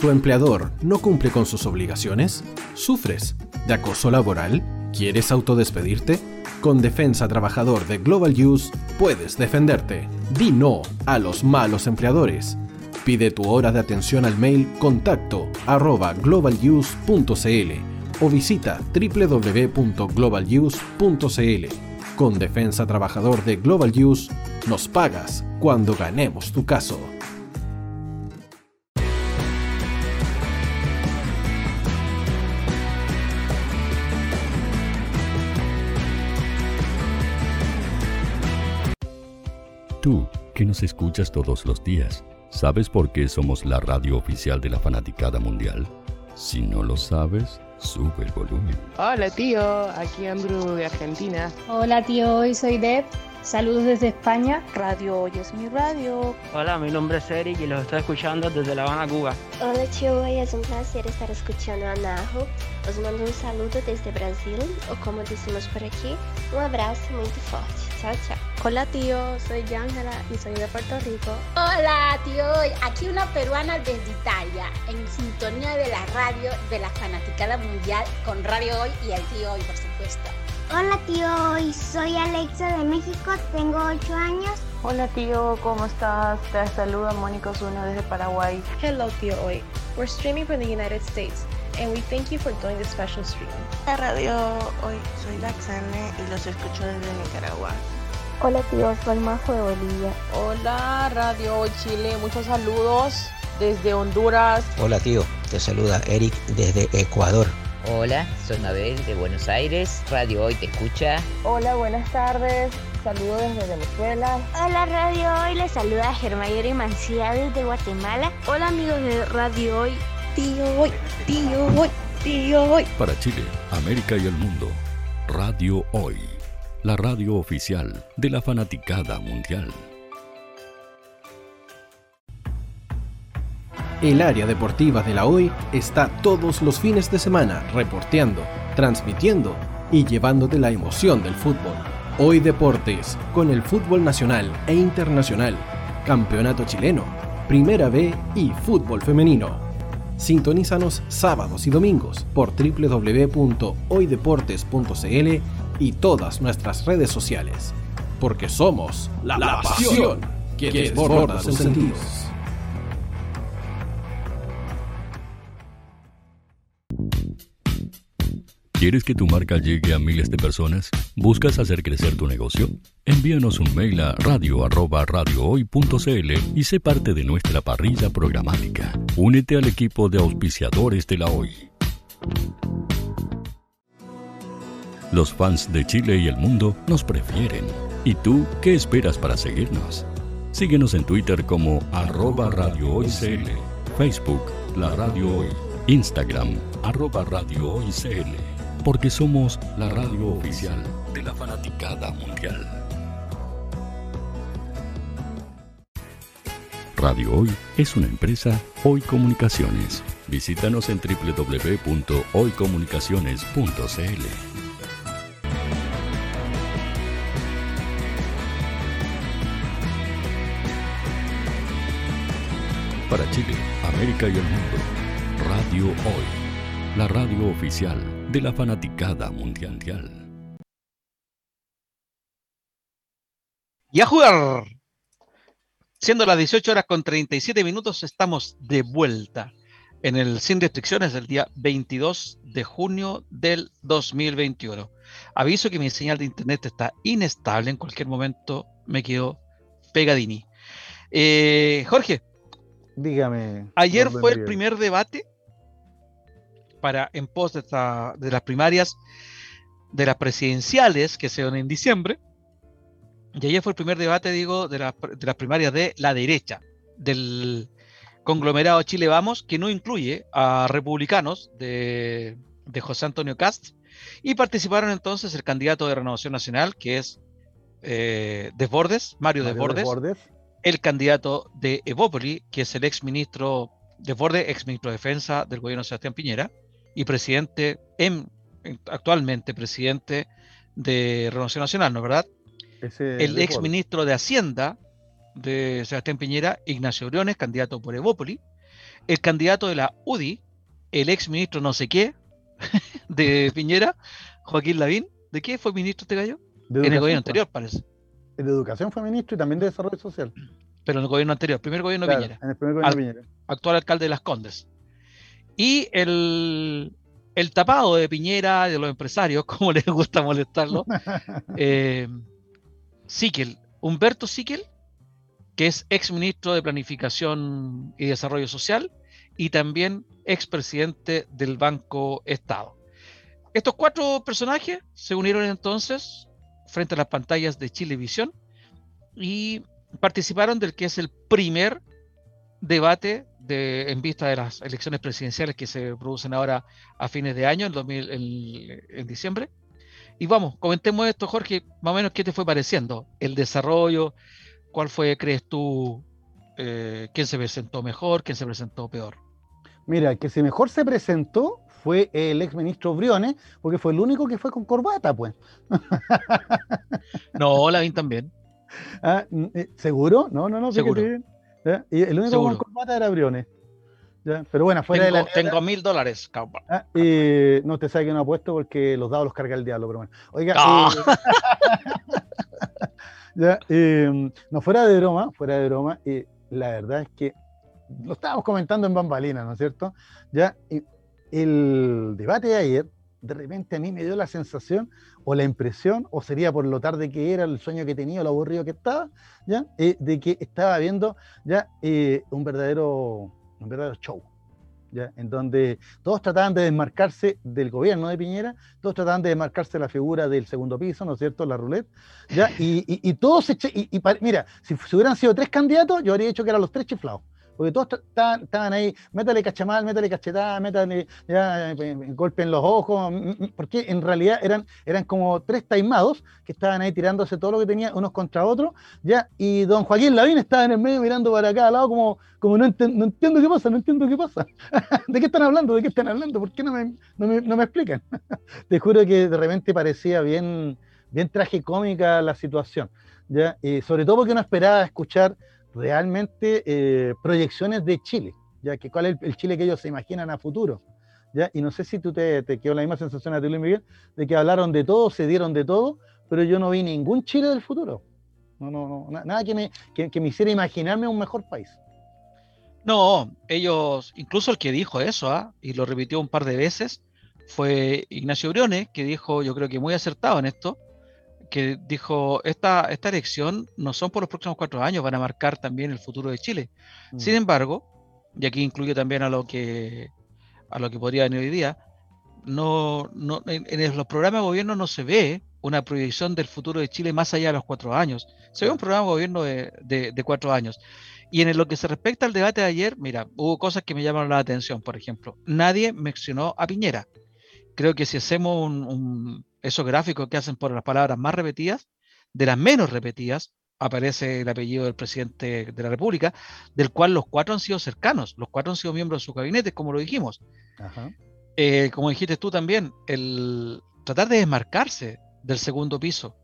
¿Tu empleador no cumple con sus obligaciones? ¿Sufres de acoso laboral? ¿Quieres autodespedirte? Con Defensa Trabajador de Global Use puedes defenderte. Di no a los malos empleadores. Pide tu hora de atención al mail contacto arroba globaluse.cl o visita www.globaluse.cl. Con Defensa Trabajador de Global Use nos pagas cuando ganemos tu caso. Tú, que nos escuchas todos los días, ¿sabes por qué somos la radio oficial de la fanaticada mundial? Si no lo sabes, sube el volumen. Hola tío, aquí Andrew de Argentina. Hola tío, hoy soy Deb. Saludos desde España. Radio Hoy es mi radio. Hola, mi nombre es Eric y los estoy escuchando desde La Habana, Cuba. Hola tío, hoy es un placer estar escuchando a Najo. Os mando un saludo desde Brasil, o como decimos por aquí, un abrazo muy fuerte. Hola tío, soy Ángela y soy de Puerto Rico. Hola tío, aquí una peruana desde Italia, en sintonía de la radio de la fanaticada mundial con Radio Hoy y el tío Hoy, por supuesto. Hola tío, hoy soy Alexa de México, tengo 8 años. Hola tío, ¿cómo estás? Te saluda Mónica Osuna desde Paraguay. Hello tío hoy. We're streaming from the United States and we thank you for doing this special stream. La radio hoy soy Laxane y los escucho desde Nicaragua. Hola tío, soy Majo de Bolivia. Hola Radio Hoy Chile, muchos saludos desde Honduras. Hola tío, te saluda Eric desde Ecuador. Hola, soy Mabel de Buenos Aires. Radio Hoy te escucha. Hola, buenas tardes. Saludos desde Venezuela. Hola Radio Hoy, les saluda Germayori Mancía desde Guatemala. Hola amigos de Radio Hoy. Tío Hoy, tío Hoy, tío Hoy. Para Chile, América y el mundo, Radio Hoy. La radio oficial de la fanaticada mundial. El área deportiva de la Hoy está todos los fines de semana reporteando, transmitiendo y llevándote la emoción del fútbol. Hoy Deportes, con el fútbol nacional e internacional, campeonato chileno, primera B y fútbol femenino. Sintonízanos sábados y domingos por www.hoydeportes.cl y todas nuestras redes sociales. Porque somos la, la pasión que, que desborda sus sentidos. ¿Quieres que tu marca llegue a miles de personas? ¿Buscas hacer crecer tu negocio? Envíanos un mail a radio@radiohoy.cl y sé parte de nuestra parrilla programática. Únete al equipo de auspiciadores de la Hoy. Los fans de Chile y el mundo nos prefieren. ¿Y tú qué esperas para seguirnos? Síguenos en Twitter como arroba Radio Facebook La Radio Hoy, Instagram arroba Radio porque somos la radio oficial de la fanaticada mundial. Radio Hoy es una empresa Hoy Comunicaciones. Visítanos en www.hoycomunicaciones.cl. Para Chile, América y el mundo, Radio Hoy, la radio oficial de la fanaticada mundial. Y a jugar. Siendo las 18 horas con 37 minutos, estamos de vuelta en el Sin Restricciones del día 22 de junio del 2021. Aviso que mi señal de internet está inestable, en cualquier momento me quedo pegadini. Eh, Jorge. Dígame. Ayer fue el primer debate para en pos de, de las primarias de las presidenciales que se dan en diciembre. Y ayer fue el primer debate, digo, de, de las primarias de la derecha, del conglomerado Chile Vamos, que no incluye a republicanos de, de José Antonio Cast, y participaron entonces el candidato de Renovación Nacional, que es eh, Desbordes, Mario, Mario Desbordes, Desbordes, el candidato de Evópoli, que es el ex ministro Desbordes, ex ministro de Defensa del gobierno de Sebastián Piñera, y presidente, en, actualmente presidente de Renovación Nacional, ¿no es verdad? Ese el ex ministro de Hacienda de Sebastián Piñera, Ignacio Briones, candidato por Evópoli, el candidato de la UDI, el ex ministro no sé qué de Piñera, Joaquín Lavín, ¿de qué fue ministro este gallo? En el gobierno anterior, parece. De Educación fue ministro y también de Desarrollo Social. Pero en el gobierno anterior, primer gobierno de Piñera. En el primer gobierno de Piñera. Actual alcalde de Las Condes. Y el, el tapado de Piñera, de los empresarios, como les gusta molestarlo, eh, Siquel, Humberto Siquel, que es ex ministro de Planificación y Desarrollo Social y también ex presidente del Banco Estado. Estos cuatro personajes se unieron entonces frente a las pantallas de Chilevisión y participaron del que es el primer debate de, en vista de las elecciones presidenciales que se producen ahora a fines de año, en, 2000, en, en diciembre. Y vamos, comentemos esto, Jorge, más o menos qué te fue pareciendo, el desarrollo, cuál fue, crees tú, eh, quién se presentó mejor, quién se presentó peor. Mira, el que se mejor se presentó fue el ex ministro Briones, porque fue el único que fue con corbata, pues. no, Lavín también. Ah, ¿Seguro? No, no, no. Seguro. ¿Ya? Y el único con corbata era Briones. ¿Ya? Pero bueno, fuera tengo, de la. Tengo mil dólares, ah, y no te sabe que no apuesto porque los dados los carga el diablo, pero bueno. Oiga. Ah. Eh, ya, eh, no, fuera de broma, fuera de broma, y la verdad es que lo estábamos comentando en Bambalina, ¿no es cierto? Ya, y el debate de ayer, de repente a mí me dio la sensación o la impresión, o sería por lo tarde que era, el sueño que tenía, lo aburrido que estaba, ¿ya? Eh, de que estaba viendo ya eh, un verdadero un verdadero show, ¿ya? en donde todos trataban de desmarcarse del gobierno de Piñera, todos trataban de desmarcarse de la figura del segundo piso, ¿no es cierto?, la roulette, ¿ya? y, y, todos se y, y, mira, si, si, hubieran sido tres candidatos, yo habría dicho que eran los tres chiflados. Porque todos estaban, ahí, métale cachamal, métale cachetada, métale ya, golpe en los ojos, porque en realidad eran, eran como tres taimados que estaban ahí tirándose todo lo que tenían unos contra otros, ya, y don Joaquín Lavín estaba en el medio mirando para al lado como, como no, ent no entiendo qué pasa, no entiendo qué pasa. ¿De qué están hablando? ¿De qué están hablando? ¿Por qué no me, no me, no me explican? Te juro que de repente parecía bien, bien tragicómica la situación, ya, y sobre todo porque no esperaba escuchar realmente eh, proyecciones de Chile, ya que cuál es el, Chile que ellos se imaginan a futuro. ¿ya? Y no sé si tú te, te quedó la misma sensación a ti, Luis Miguel, de que hablaron de todo, se dieron de todo, pero yo no vi ningún Chile del futuro. No, no, no, nada que me, que, me hiciera imaginarme un mejor país. No, ellos, incluso el que dijo eso, ¿ah? y lo repitió un par de veces, fue Ignacio Briones, que dijo, yo creo que muy acertado en esto, que dijo, esta, esta elección no son por los próximos cuatro años, van a marcar también el futuro de Chile. Mm. Sin embargo, y aquí incluye también a lo que, a lo que podría venir hoy día, no, no, en, los programas de gobierno no se ve una proyección del futuro de Chile más allá de los cuatro años. Se ve un programa de gobierno de, de, cuatro años. Y en lo que se respecta al debate de ayer, mira, hubo cosas que me llamaron la atención. Por ejemplo, nadie mencionó a Piñera. Creo que si hacemos un, esos gráficos que hacen por las palabras más repetidas, de las menos repetidas, aparece el apellido del presidente de la República, del cual los cuatro han sido cercanos, los cuatro han sido miembros de su gabinete, como lo dijimos. Eh, como dijiste tú también, el tratar de desmarcarse del segundo piso.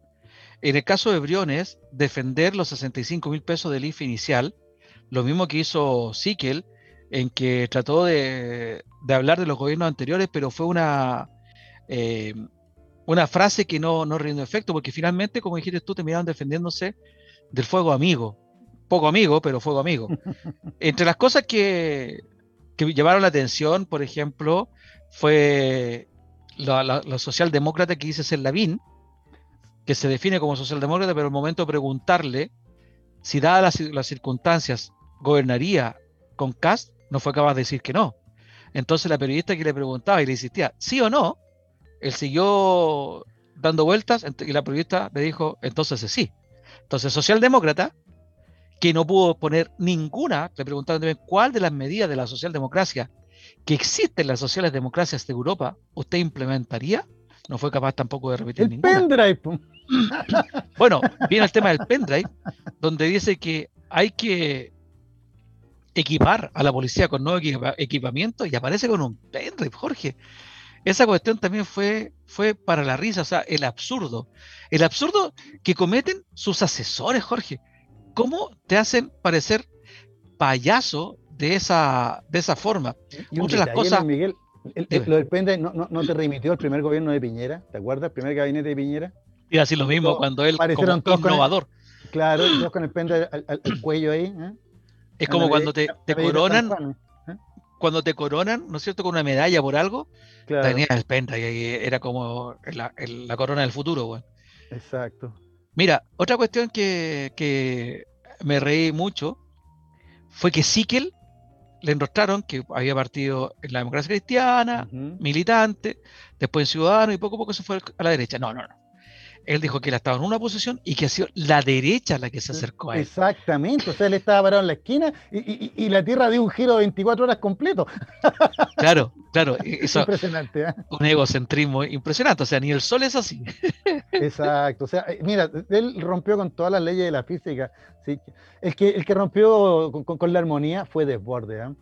En el caso de Briones, defender los 65 mil pesos del IFE inicial, lo mismo que hizo Sikel, en que trató de, hablar de los gobiernos anteriores, pero fue una, eh, una frase que no, no rindió efecto, porque finalmente, como dijiste tú, terminaron defendiéndose del fuego amigo. Poco amigo, pero fuego amigo. Entre las cosas que, llevaron la atención, por ejemplo, fue la, socialdemócrata que dice ser Lavín, que se define como socialdemócrata, pero al momento de preguntarle si dadas las, circunstancias gobernaría con Cast, no fue capaz de decir que no. Entonces la periodista que le preguntaba y le insistía, sí o no, él siguió dando vueltas y la periodista le dijo, entonces sí. Entonces, socialdemócrata, que no pudo poner ninguna, le preguntaron también cuál de las medidas de la socialdemocracia que existen en las sociales democracias de Europa usted implementaría, no fue capaz tampoco de repetir el ninguna. Pendrive. bueno, viene el tema del pendrive, donde dice que hay que equipar a la policía con nuevo equipamiento y aparece con un pendrive, Jorge esa cuestión también fue, fue para la risa, o sea, el absurdo. El absurdo que cometen sus asesores, Jorge. ¿Cómo te hacen parecer payaso de esa, de esa forma? Y las cosas. Miguel, lo del pende no, no, te remitió al primer gobierno de Piñera, ¿te acuerdas? El primer gabinete de Piñera. Y así lo mismo, cuando él como innovador. claro, todos con el pende al, cuello ahí. ¿eh? Es como cuando te, te coronan cuando te coronan, ¿no es cierto?, con una medalla por algo, tenía el penta y era como la, corona del futuro, güey. Exacto. Mira, otra cuestión que, me reí mucho fue que Sikel le enrostraron que había partido en la democracia cristiana, militante, después en ciudadano y poco a poco se fue a la derecha. No, no, no él dijo que él estaba en una posición y que ha sido la derecha la que se acercó a él. Exactamente, o sea, él estaba parado en la esquina y, la Tierra dio un giro de 24 horas completo. Claro, claro. impresionante. ¿eh? Un egocentrismo impresionante, o sea, ni el Sol es así. Exacto, o sea, eh, mira, él rompió con todas las leyes de la física. ¿sí? El, que, el que rompió con, la armonía fue Desborde. ¿eh?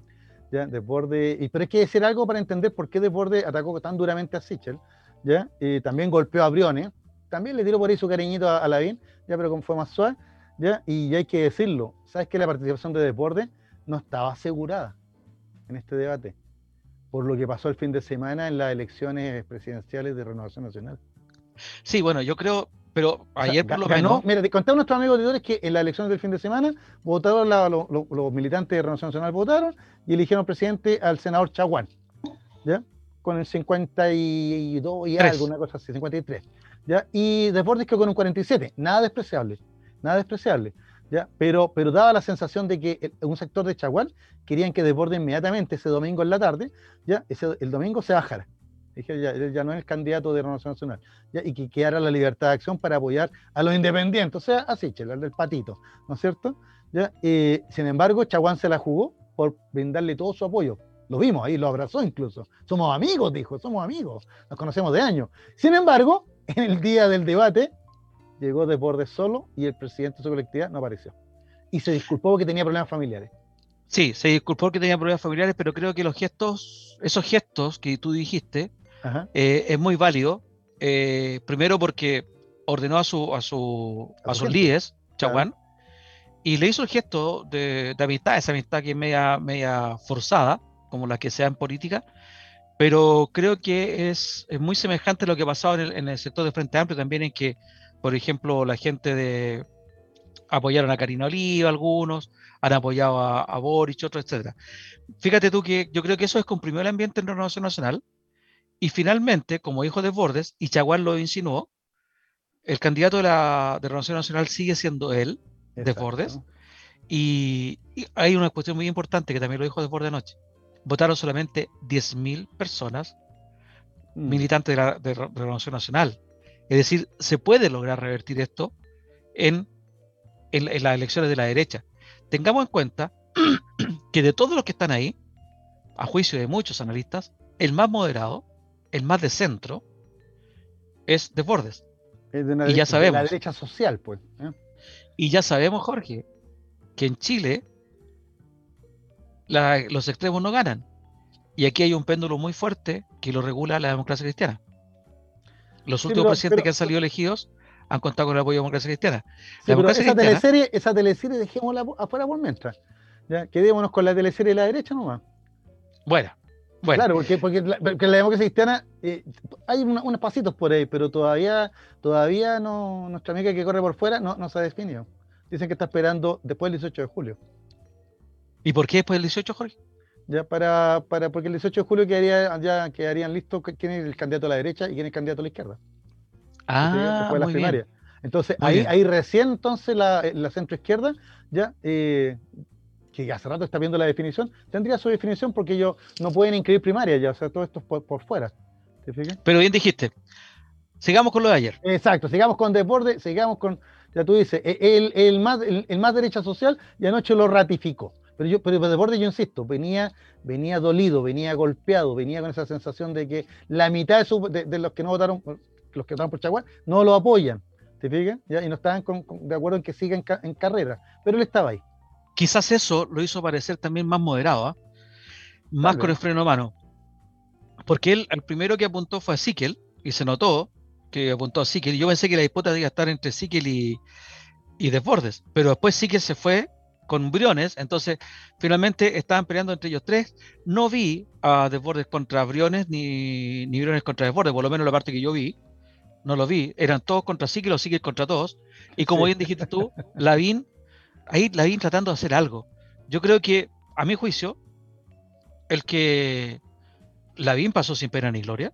¿Ya? Desborde, y, pero hay que decir algo para entender por qué Desborde atacó tan duramente a Sichel. ¿ya? Y también golpeó a Briones también le tiró por ahí su cariñito a, la Lavín, ya, pero como fue más suave, ya, y ya hay que decirlo, ¿sabes que la participación de deporte no estaba asegurada en este debate? Por lo que pasó el fin de semana en las elecciones presidenciales de Renovación Nacional. Sí, bueno, yo creo, pero ayer por lo menos. Mira, te conté a nuestros amigos auditores que en las elecciones del fin de semana votaron los militantes de Renovación Nacional votaron y eligieron presidente al senador Chaguán, ¿ya? Con el 52 y algo, una cosa así, 53. Y Deportes quedó con un 47, nada despreciable, nada despreciable, ¿ya? Pero, pero daba la sensación de que un sector de Chaguán querían que Deportes inmediatamente ese domingo en la tarde, ¿ya? Ese, el domingo se bajara. Dije, ya, ya, no es el candidato de Renovación Nacional, ¿ya? y que quedara la libertad de acción para apoyar a los independientes, o sea, así, el del patito, ¿no es cierto? ¿Ya? sin embargo, Chaguán se la jugó por brindarle todo su apoyo. Lo vimos ahí, lo abrazó incluso. Somos amigos, dijo, somos amigos, nos conocemos de años. Sin embargo, en el día del debate llegó de borde solo y el presidente de su colectividad no apareció. Y se disculpó porque tenía problemas familiares. Sí, se disculpó porque tenía problemas familiares, pero creo que los gestos, esos gestos que tú dijiste, eh, es muy válido. Eh, primero porque ordenó a su a su a sus líderes, Chaguán, y le hizo el gesto de, amistad, esa amistad que es media, media forzada, como la que sea en política, pero creo que es, muy semejante a lo que ha pasado en el, sector de Frente Amplio también, en que, por ejemplo, la gente de apoyaron a Karina Oliva, algunos, han apoyado a, a Boric, otros, etcétera. Fíjate tú que yo creo que eso descomprimió el ambiente en Renovación Nacional, y finalmente, como hijo de Bordes, y Chaguar lo insinuó, el candidato de la de Renovación Nacional sigue siendo él, de Bordes, y, hay una cuestión muy importante que también lo dijo de Bordes anoche votaron solamente 10.000 personas mm. militantes de la de Renovación Nacional. Es decir, se puede lograr revertir esto en, en, las elecciones de la derecha. Tengamos en cuenta que de todos los que están ahí, a juicio de muchos analistas, el más moderado, el más de centro, es de Bordes. y ya sabemos. la derecha social, pues. ¿eh? Y ya sabemos, Jorge, que en Chile los extremos no ganan. Y aquí hay un péndulo muy fuerte que lo regula la democracia cristiana. Los últimos presidentes que han salido elegidos han contado con el apoyo de la democracia cristiana. esa, teleserie, esa teleserie dejémosla afuera por mientras. ¿ya? Quedémonos con la teleserie de la derecha nomás. Bueno, bueno. Claro, porque, porque, la, democracia cristiana eh, hay unos pasitos por ahí, pero todavía, todavía no, nuestra amiga que corre por fuera no, no se ha definido. Dicen que está esperando después del 18 de julio. ¿Y por qué después del 18, Jorge? Ya para, para, porque el 18 de julio quedaría, ya quedarían listos quién es el candidato a la derecha y quién es el candidato a la izquierda. Ah, después de Bien. Entonces, ahí, ahí recién entonces la, la centro izquierda, ya, eh, que hace rato está viendo la definición, tendría su definición porque ellos no pueden inscribir primaria ya, o sea, todo esto es por, fuera. ¿Te fijas? Pero bien dijiste, sigamos con lo de ayer. Exacto, sigamos con deporte, sigamos con, ya tú dices, e, el, el más, el más derecha social y anoche lo ratificó. Pero yo, pero de borde yo insisto, venía, venía dolido, venía golpeado, venía con esa sensación de que la mitad de, los que no votaron, los que votaron por Chaguán, no lo apoyan. ¿Te fijas? Y no estaban de acuerdo en que siga en, carrera. Pero él estaba ahí. Quizás eso lo hizo parecer también más moderado, ¿ah? más con el freno mano. Porque él, el primero que apuntó fue a Sikel, y se notó que apuntó a Sikel. Yo pensé que la disputa debía estar entre Sikel y, y Desbordes, pero después Sikel se fue con Briones, entonces finalmente estaban peleando entre ellos tres. No vi a Desbordes contra Briones ni, ni Briones contra Desbordes, por lo menos la parte que yo vi, no lo vi. Eran todos contra Sigue, o Sigue contra todos. Y como bien dijiste tú, Lavín, ahí Lavín tratando de hacer algo. Yo creo que, a mi juicio, el que Lavín pasó sin pena ni gloria,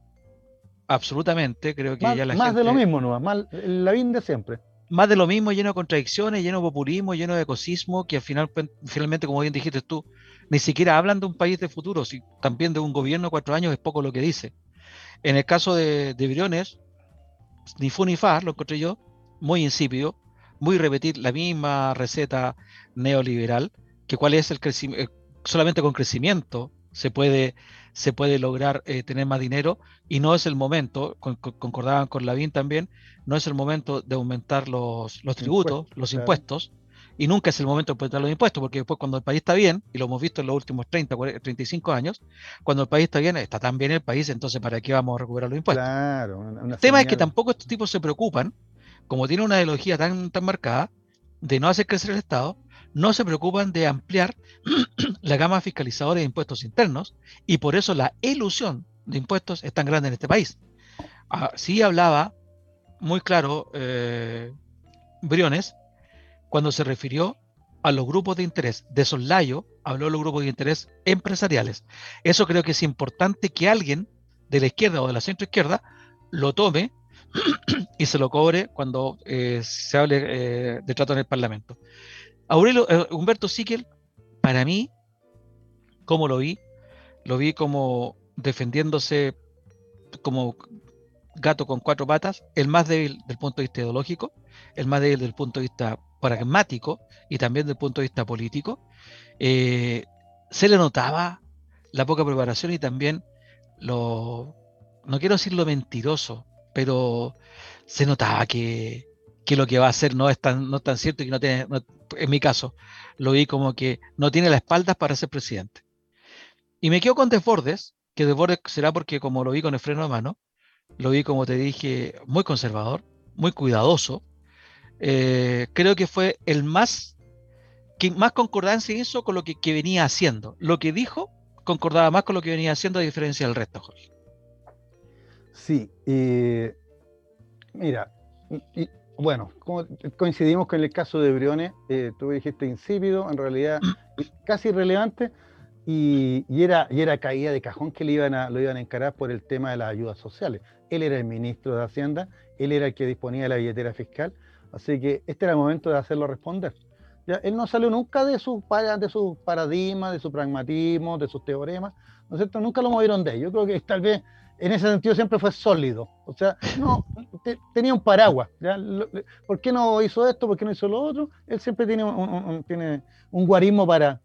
absolutamente, creo que más, ya la más de lo mismo, no, más Lavín de siempre más de lo mismo, lleno de contradicciones, lleno de populismo, lleno de ecosismo, que al final, finalmente, como bien dijiste tú, ni siquiera hablan de un país de futuro, si también de un gobierno de cuatro años es poco lo que dice. En el caso de, de Briones, ni fu ni fa, lo encontré yo, muy insípido, muy repetir la misma receta neoliberal, que cuál es el crecimiento, eh, solamente con crecimiento se puede, se puede lograr eh, tener más dinero y no es el momento, concordaban con Lavín también, no es el momento de aumentar los, los tributos, los impuestos, y nunca es el momento de aumentar los impuestos, porque después cuando el país está bien, y lo hemos visto en los últimos 30, 35 años, cuando el país está bien, está tan bien el país, entonces ¿para qué vamos a recuperar los impuestos? el tema es que tampoco estos tipos se preocupan, como tienen una ideología tan, tan marcada, de no hacer crecer el Estado, no se preocupan de ampliar la gama fiscalizadora de impuestos internos y por eso la ilusión de impuestos es tan grande en este país. Así hablaba muy claro eh, Briones cuando se refirió a los grupos de interés. De soslayo habló de los grupos de interés empresariales. Eso creo que es importante que alguien de la izquierda o de la centro izquierda lo tome y se lo cobre cuando eh, se hable eh, de trato en el Parlamento. Aurelio, eh, Humberto Siquel, para mí, ¿cómo lo vi? Lo vi como defendiéndose como gato con cuatro patas, el más débil del punto de vista ideológico, el más débil del punto de vista pragmático y también del punto de vista político. Eh, se le notaba la poca preparación y también lo, no quiero decir lo mentiroso, pero se notaba que, que lo que va a hacer no es tan, no tan cierto y que no tiene, en mi caso, lo vi como que no tiene las espaldas para ser presidente. Y me quedo con Desbordes, que Desbordes será porque como lo vi con el freno de mano, lo vi como te dije, muy conservador, muy cuidadoso. Eh, creo que fue el más que más concordancia hizo con lo que, venía haciendo. Lo que dijo concordaba más con lo que venía haciendo a diferencia del resto, Jorge. Sí, mira, bueno, coincidimos con el caso de Briones, eh, tú dijiste insípido, en realidad casi irrelevante, y, era, y era caída de cajón que le iban a, lo iban a encarar por el tema de las ayudas sociales. Él era el ministro de Hacienda, él era el que disponía de la billetera fiscal, así que este era el momento de hacerlo responder. ¿ya? Él no salió nunca de su, de su paradigma, de su pragmatismo, de sus teoremas, ¿no es cierto? Nunca lo movieron de él. Yo creo que tal vez en ese sentido siempre fue sólido. O sea, no, tenía un paraguas. ¿Por qué no hizo esto? ¿Por qué no hizo lo otro? Él siempre tiene un, guarismo para,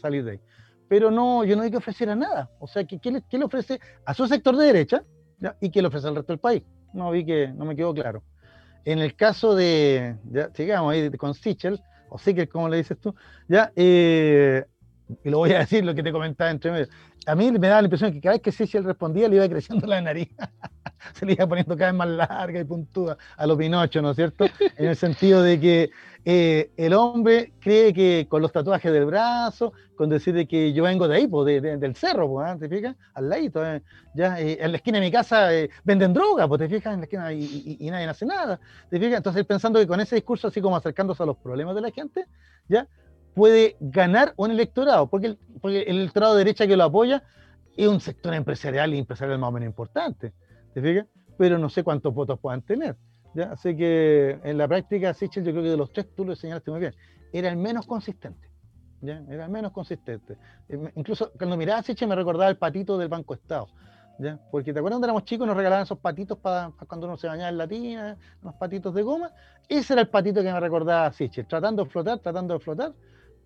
salir de ahí pero no, yo no di que ofreciera nada. O sea, ¿qué, le, ofrece a su sector de derecha y qué le ofrece al resto del país? No vi que, no me quedó claro. En el caso de, ya, sigamos ahí con Sichel, o Sichel, como le dices tú, ya, eh, y lo voy a decir lo que te comentaba entre medio. A mí me daba la impresión que cada vez que Sichel respondía le iba creciendo la nariz. Se le iba poniendo cada vez más larga y puntuda a los Pinocho, ¿no es cierto? En el sentido de que eh, el hombre cree que con los tatuajes del brazo, con decir que yo vengo de ahí, pues, del cerro, pues, ¿te fijas? Al ladito, eh, ya, eh, en la esquina de mi casa venden droga, pues, te fijas, en la esquina y, nadie hace nada, ¿te fijas? Entonces, pensando que con ese discurso, así como acercándose a los problemas de la gente, ya, puede ganar un electorado, porque el, porque el electorado de derecha que lo apoya es un sector empresarial y empresarial más o menos importante, ¿te fijas? Pero no sé cuántos votos puedan tener. Así que en la práctica, Sichel, yo creo que de los tres, tú lo señalaste muy bien, era el menos consistente. ¿ya? Era el menos consistente. Eh, incluso cuando miraba a Sichel me recordaba el patito del Banco Estado. ¿ya? Porque te acuerdas cuando éramos chicos nos regalaban esos patitos para, cuando uno se bañaba en la tina, unos patitos de goma. Ese era el patito que me recordaba Sichel, tratando de flotar, tratando de flotar,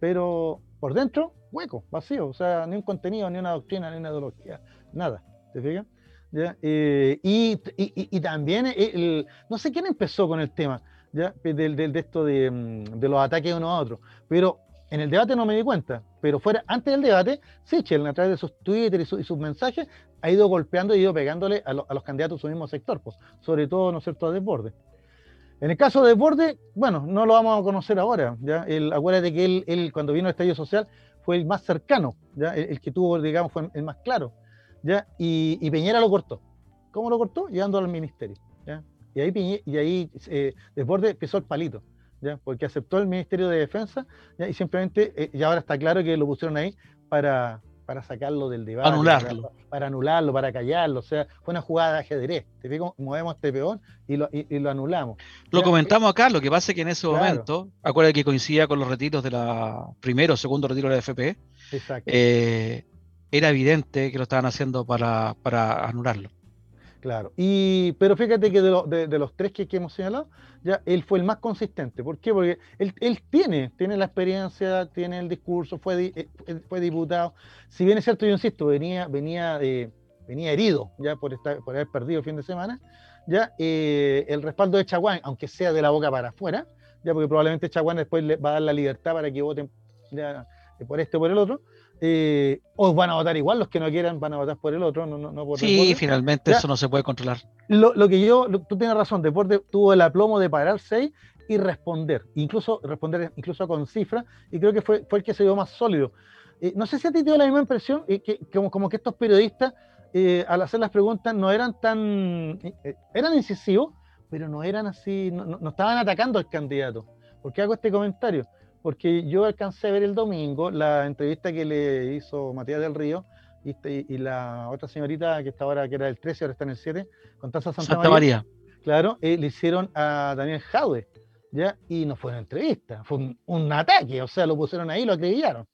pero por dentro, hueco, vacío. O sea, ni un contenido, ni una doctrina, ni una ideología, nada. ¿Te fijas? Eh, y, también, eh, no sé quién empezó con el tema ¿ya? De, esto mm, de, los ataques uno a otro, pero en el debate no me di cuenta, pero fuera antes del debate, Sichel, a través de sus Twitter y, sus mensajes, ha ido golpeando y ido pegándole a, los candidatos de su mismo sector, pues, sobre todo, ¿no es cierto?, a Desborde. En el caso de Desborde, bueno, no lo vamos a conocer ahora, ¿ya? El, acuérdate que él, él, cuando vino al estadio social, fue el más cercano. El, que tuvo, digamos, fue el más claro. Y, y, Peñera lo cortó. ¿Cómo lo cortó? Llevándolo al ministerio. Y ahí, y ahí eh, Desborde pisó el palito, porque aceptó el Ministerio de Defensa y simplemente, eh, ahora está claro que lo pusieron ahí para, para sacarlo del debate. Anularlo. Para, anularlo, para callarlo. O sea, fue una jugada de ajedrez. Te fijo, movemos este peón y lo, y, lo anulamos. Lo comentamos acá, lo que pasa es que en ese momento, acuérdate que coincidía con los retiros de la primero o segundo retiro de la FP. Exacto. Eh, era evidente que lo estaban haciendo para, anularlo. Claro, y, pero fíjate que de, los tres que, hemos señalado, ya él fue el más consistente. ¿Por qué? Porque él, tiene, tiene la experiencia, tiene el discurso, fue, eh, fue diputado. Si bien es cierto, yo insisto, venía, venía, venía herido ya por, por haber perdido el fin de semana, ya eh, el respaldo de Chaguán, aunque sea de la boca para afuera, ya porque probablemente Chaguán después le va a dar la libertad para que voten ya, por este o por el otro, eh, o van a votar igual, los que no quieran van a votar por el otro, no, no, por Sí, finalmente eso no se puede controlar. Lo, que yo, tú tienes razón, Deporte tuvo el aplomo de parar seis y responder, incluso responder incluso con cifras, y creo que fue, fue el que se dio más sólido. Eh, no sé si a ti te dio la misma impresión, eh, que, como, como que estos periodistas, al hacer las preguntas, no eran tan, eran incisivos, pero no eran así, no, no estaban atacando al candidato. ¿Por qué hago este comentario? Porque yo alcancé a ver el domingo la entrevista que le hizo Matías del Río y, la otra señorita que está ahora, que era el 13, ahora está en el 7, con Taza Santa, Santa María. Claro, eh, le hicieron a Daniel Jaude, ¿ya? Y no fue una entrevista, fue un, ataque, o sea, lo pusieron ahí y lo acribillaron.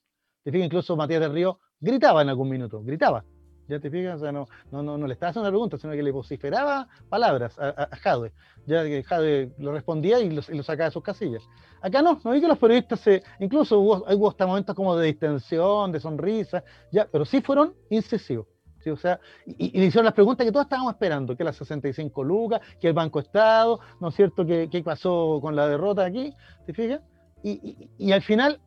Te fijas, incluso Matías del Río gritaba en algún minuto, gritaba. ¿Ya te fijas? O sea, no, no, no, le estaba haciendo una pregunta, sino que le vociferaba palabras a, a, Jade. Ya que Jade lo respondía y lo, y sacaba de sus casillas. Acá no, no vi que los periodistas se. Incluso hubo, hubo hasta momentos como de distensión, de sonrisa, ya, pero sí fueron incisivos. ¿sí? O sea, y, le hicieron las preguntas que todos estábamos esperando: que las 65 lucas, que el Banco Estado, ¿no es cierto? ¿Qué, qué pasó con la derrota aquí? ¿Te fijas? Y, y, al final,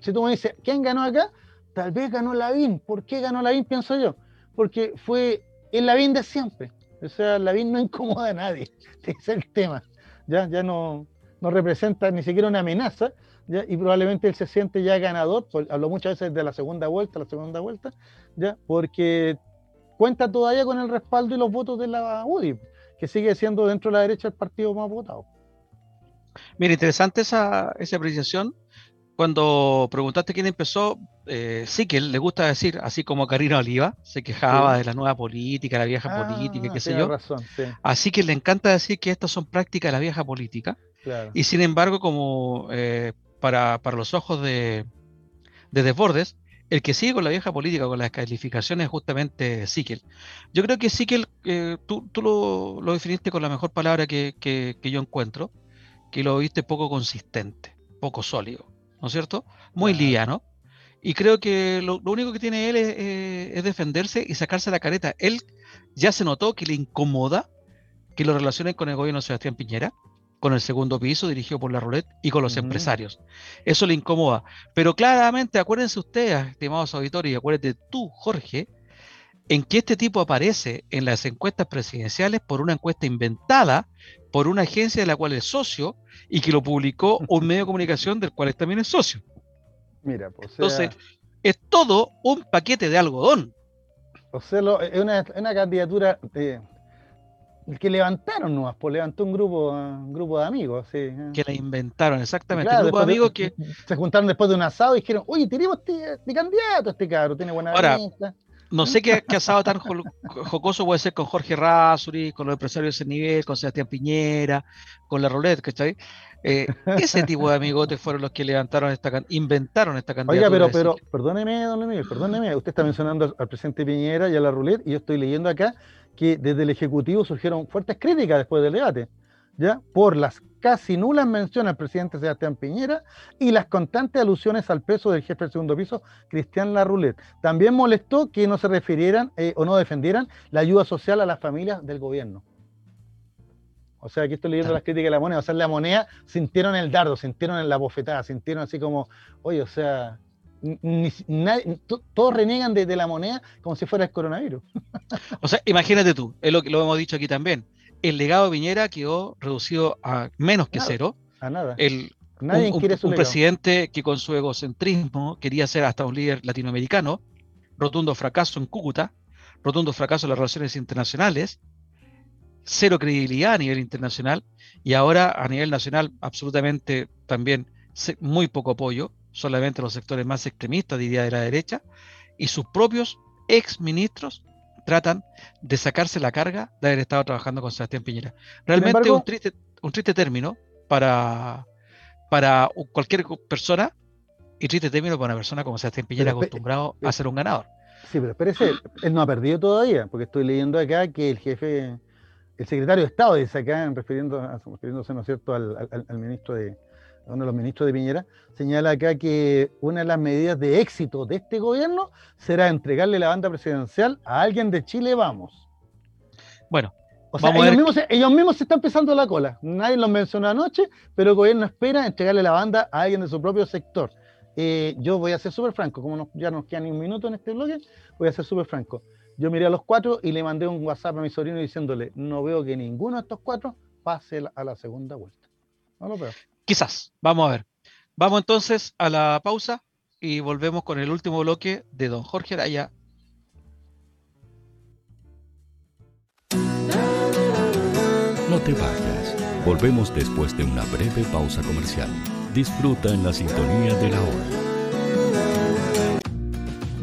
si tú me dices, ¿quién ganó acá? Tal vez ganó Lavín. ¿Por qué ganó Lavín? Pienso yo porque fue el Lavín de siempre. O sea, Lavín no incomoda a nadie. Ese es el tema. Ya, ya no, no representa ni siquiera una amenaza, ¿ya? y probablemente él se siente ya ganador, habló muchas veces de la segunda vuelta, la segunda vuelta, ¿ya? porque cuenta todavía con el respaldo y los votos de la UDI, que sigue siendo dentro de la derecha el partido más votado. Mira, interesante esa, esa apreciación. Cuando preguntaste quién empezó, eh, sí que le gusta decir, así como Karina Oliva, se quejaba de la nueva política, la vieja Ah, política, qué sé yo. Razón, sí. Así que le encanta decir que estas son prácticas de la vieja política. Claro. Y sin embargo, como eh, para, para, los ojos de, de Desbordes, el que sigue con la vieja política, con las calificaciones, es justamente Siquel. Yo creo que Siquel, eh, tú, tú lo, lo, definiste con la mejor palabra que, que, que, yo encuentro, que lo viste poco consistente, poco sólido, ¿no es cierto? Muy claro. liviano. Y creo que lo, lo, único que tiene él es, eh, es, defenderse y sacarse la careta. Él ya se notó que le incomoda que lo relacionen con el gobierno de Sebastián Piñera, con el segundo piso dirigido por la Roulette y con los uh -huh. empresarios. Eso le incomoda. Pero claramente, acuérdense ustedes, estimados auditores, y acuérdate tú, Jorge, en que este tipo aparece en las encuestas presidenciales por una encuesta inventada por una agencia de la cual es socio y que lo publicó un medio de comunicación del cual también es socio. Mira, pues, sea, Entonces, es todo un paquete de algodón. O sea, lo, es una, una candidatura de, que levantaron nomás, pues levantó un grupo, un grupo de amigos. Sí. Que la inventaron, exactamente. Claro, un grupo de amigos de, que. Se juntaron después de un asado y dijeron, oye, tenemos este, este candidato, este cabro, tiene buena Ahora, vista. No sé qué, qué, asado tan jocoso puede ser con Jorge Rasuri, con los empresarios de ese nivel, con Sebastián Piñera, con la Roulette, ¿cachai? Eh, ese tipo de amigotes fueron los que levantaron esta, inventaron esta candidatura. Oiga, pero, pero, perdóneme, don Miguel, perdóneme, usted está mencionando al, al presidente Piñera y a la Roulette, y yo estoy leyendo acá que desde el Ejecutivo surgieron fuertes críticas después del debate, ¿ya? Por las casi nulas menciones al presidente Sebastián Piñera y las constantes alusiones al peso del jefe del segundo piso, Cristian Larroulet. También molestó que no se refirieran eh, o no defendieran la ayuda social a las familias del gobierno. O sea, aquí estoy leyendo las críticas de la moneda. O sea, la moneda sintieron el dardo, sintieron en la bofetada, sintieron así como, oye, o sea, ni, nadie, todos renegan de, de, la moneda como si fuera el coronavirus. O sea, imagínate tú, es lo que lo hemos dicho aquí también. El legado de Piñera quedó reducido a menos que nada, cero. A nada. El, Nadie un, quiere un, su un legado. presidente que con su egocentrismo quería ser hasta un líder latinoamericano, rotundo fracaso en Cúcuta, rotundo fracaso en las relaciones internacionales, cero credibilidad a nivel internacional y ahora a nivel nacional absolutamente también muy poco apoyo, solamente los sectores más extremistas, diría de la derecha, y sus propios ex ministros tratan de sacarse la carga de haber estado trabajando con Sebastián Piñera. Realmente embargo, un, triste, un triste término para, para cualquier persona y triste término para una persona como Sebastián Piñera acostumbrado a ser un ganador. Sí, pero espérese, él no ha perdido todavía, porque estoy leyendo acá que el jefe, el secretario de Estado, dice acá, refiriendo, refiriéndose, ¿no es cierto?, al, al, al ministro de, uno de los ministros de Piñera, señala acá que una de las medidas de éxito de este gobierno será entregarle la banda presidencial a alguien de Chile Vamos. Bueno, o sea, vamos ellos, a ver... mismos se, ellos mismos se están pisando la cola. Nadie los mencionó anoche, pero el gobierno espera entregarle la banda a alguien de su propio sector. Eh, yo voy a ser súper franco, como nos, ya nos queda ni un minuto en este bloque, voy a ser súper franco. Yo miré a los cuatro y le mandé un WhatsApp a mi sobrino diciéndole, no veo que ninguno de estos cuatro pase a la segunda vuelta. No lo veo. Quizás, vamos a ver. Vamos entonces a la pausa y volvemos con el último bloque de don Jorge Araya. No te vayas. Volvemos después de una breve pausa comercial. Disfruta en la sintonía de la hora.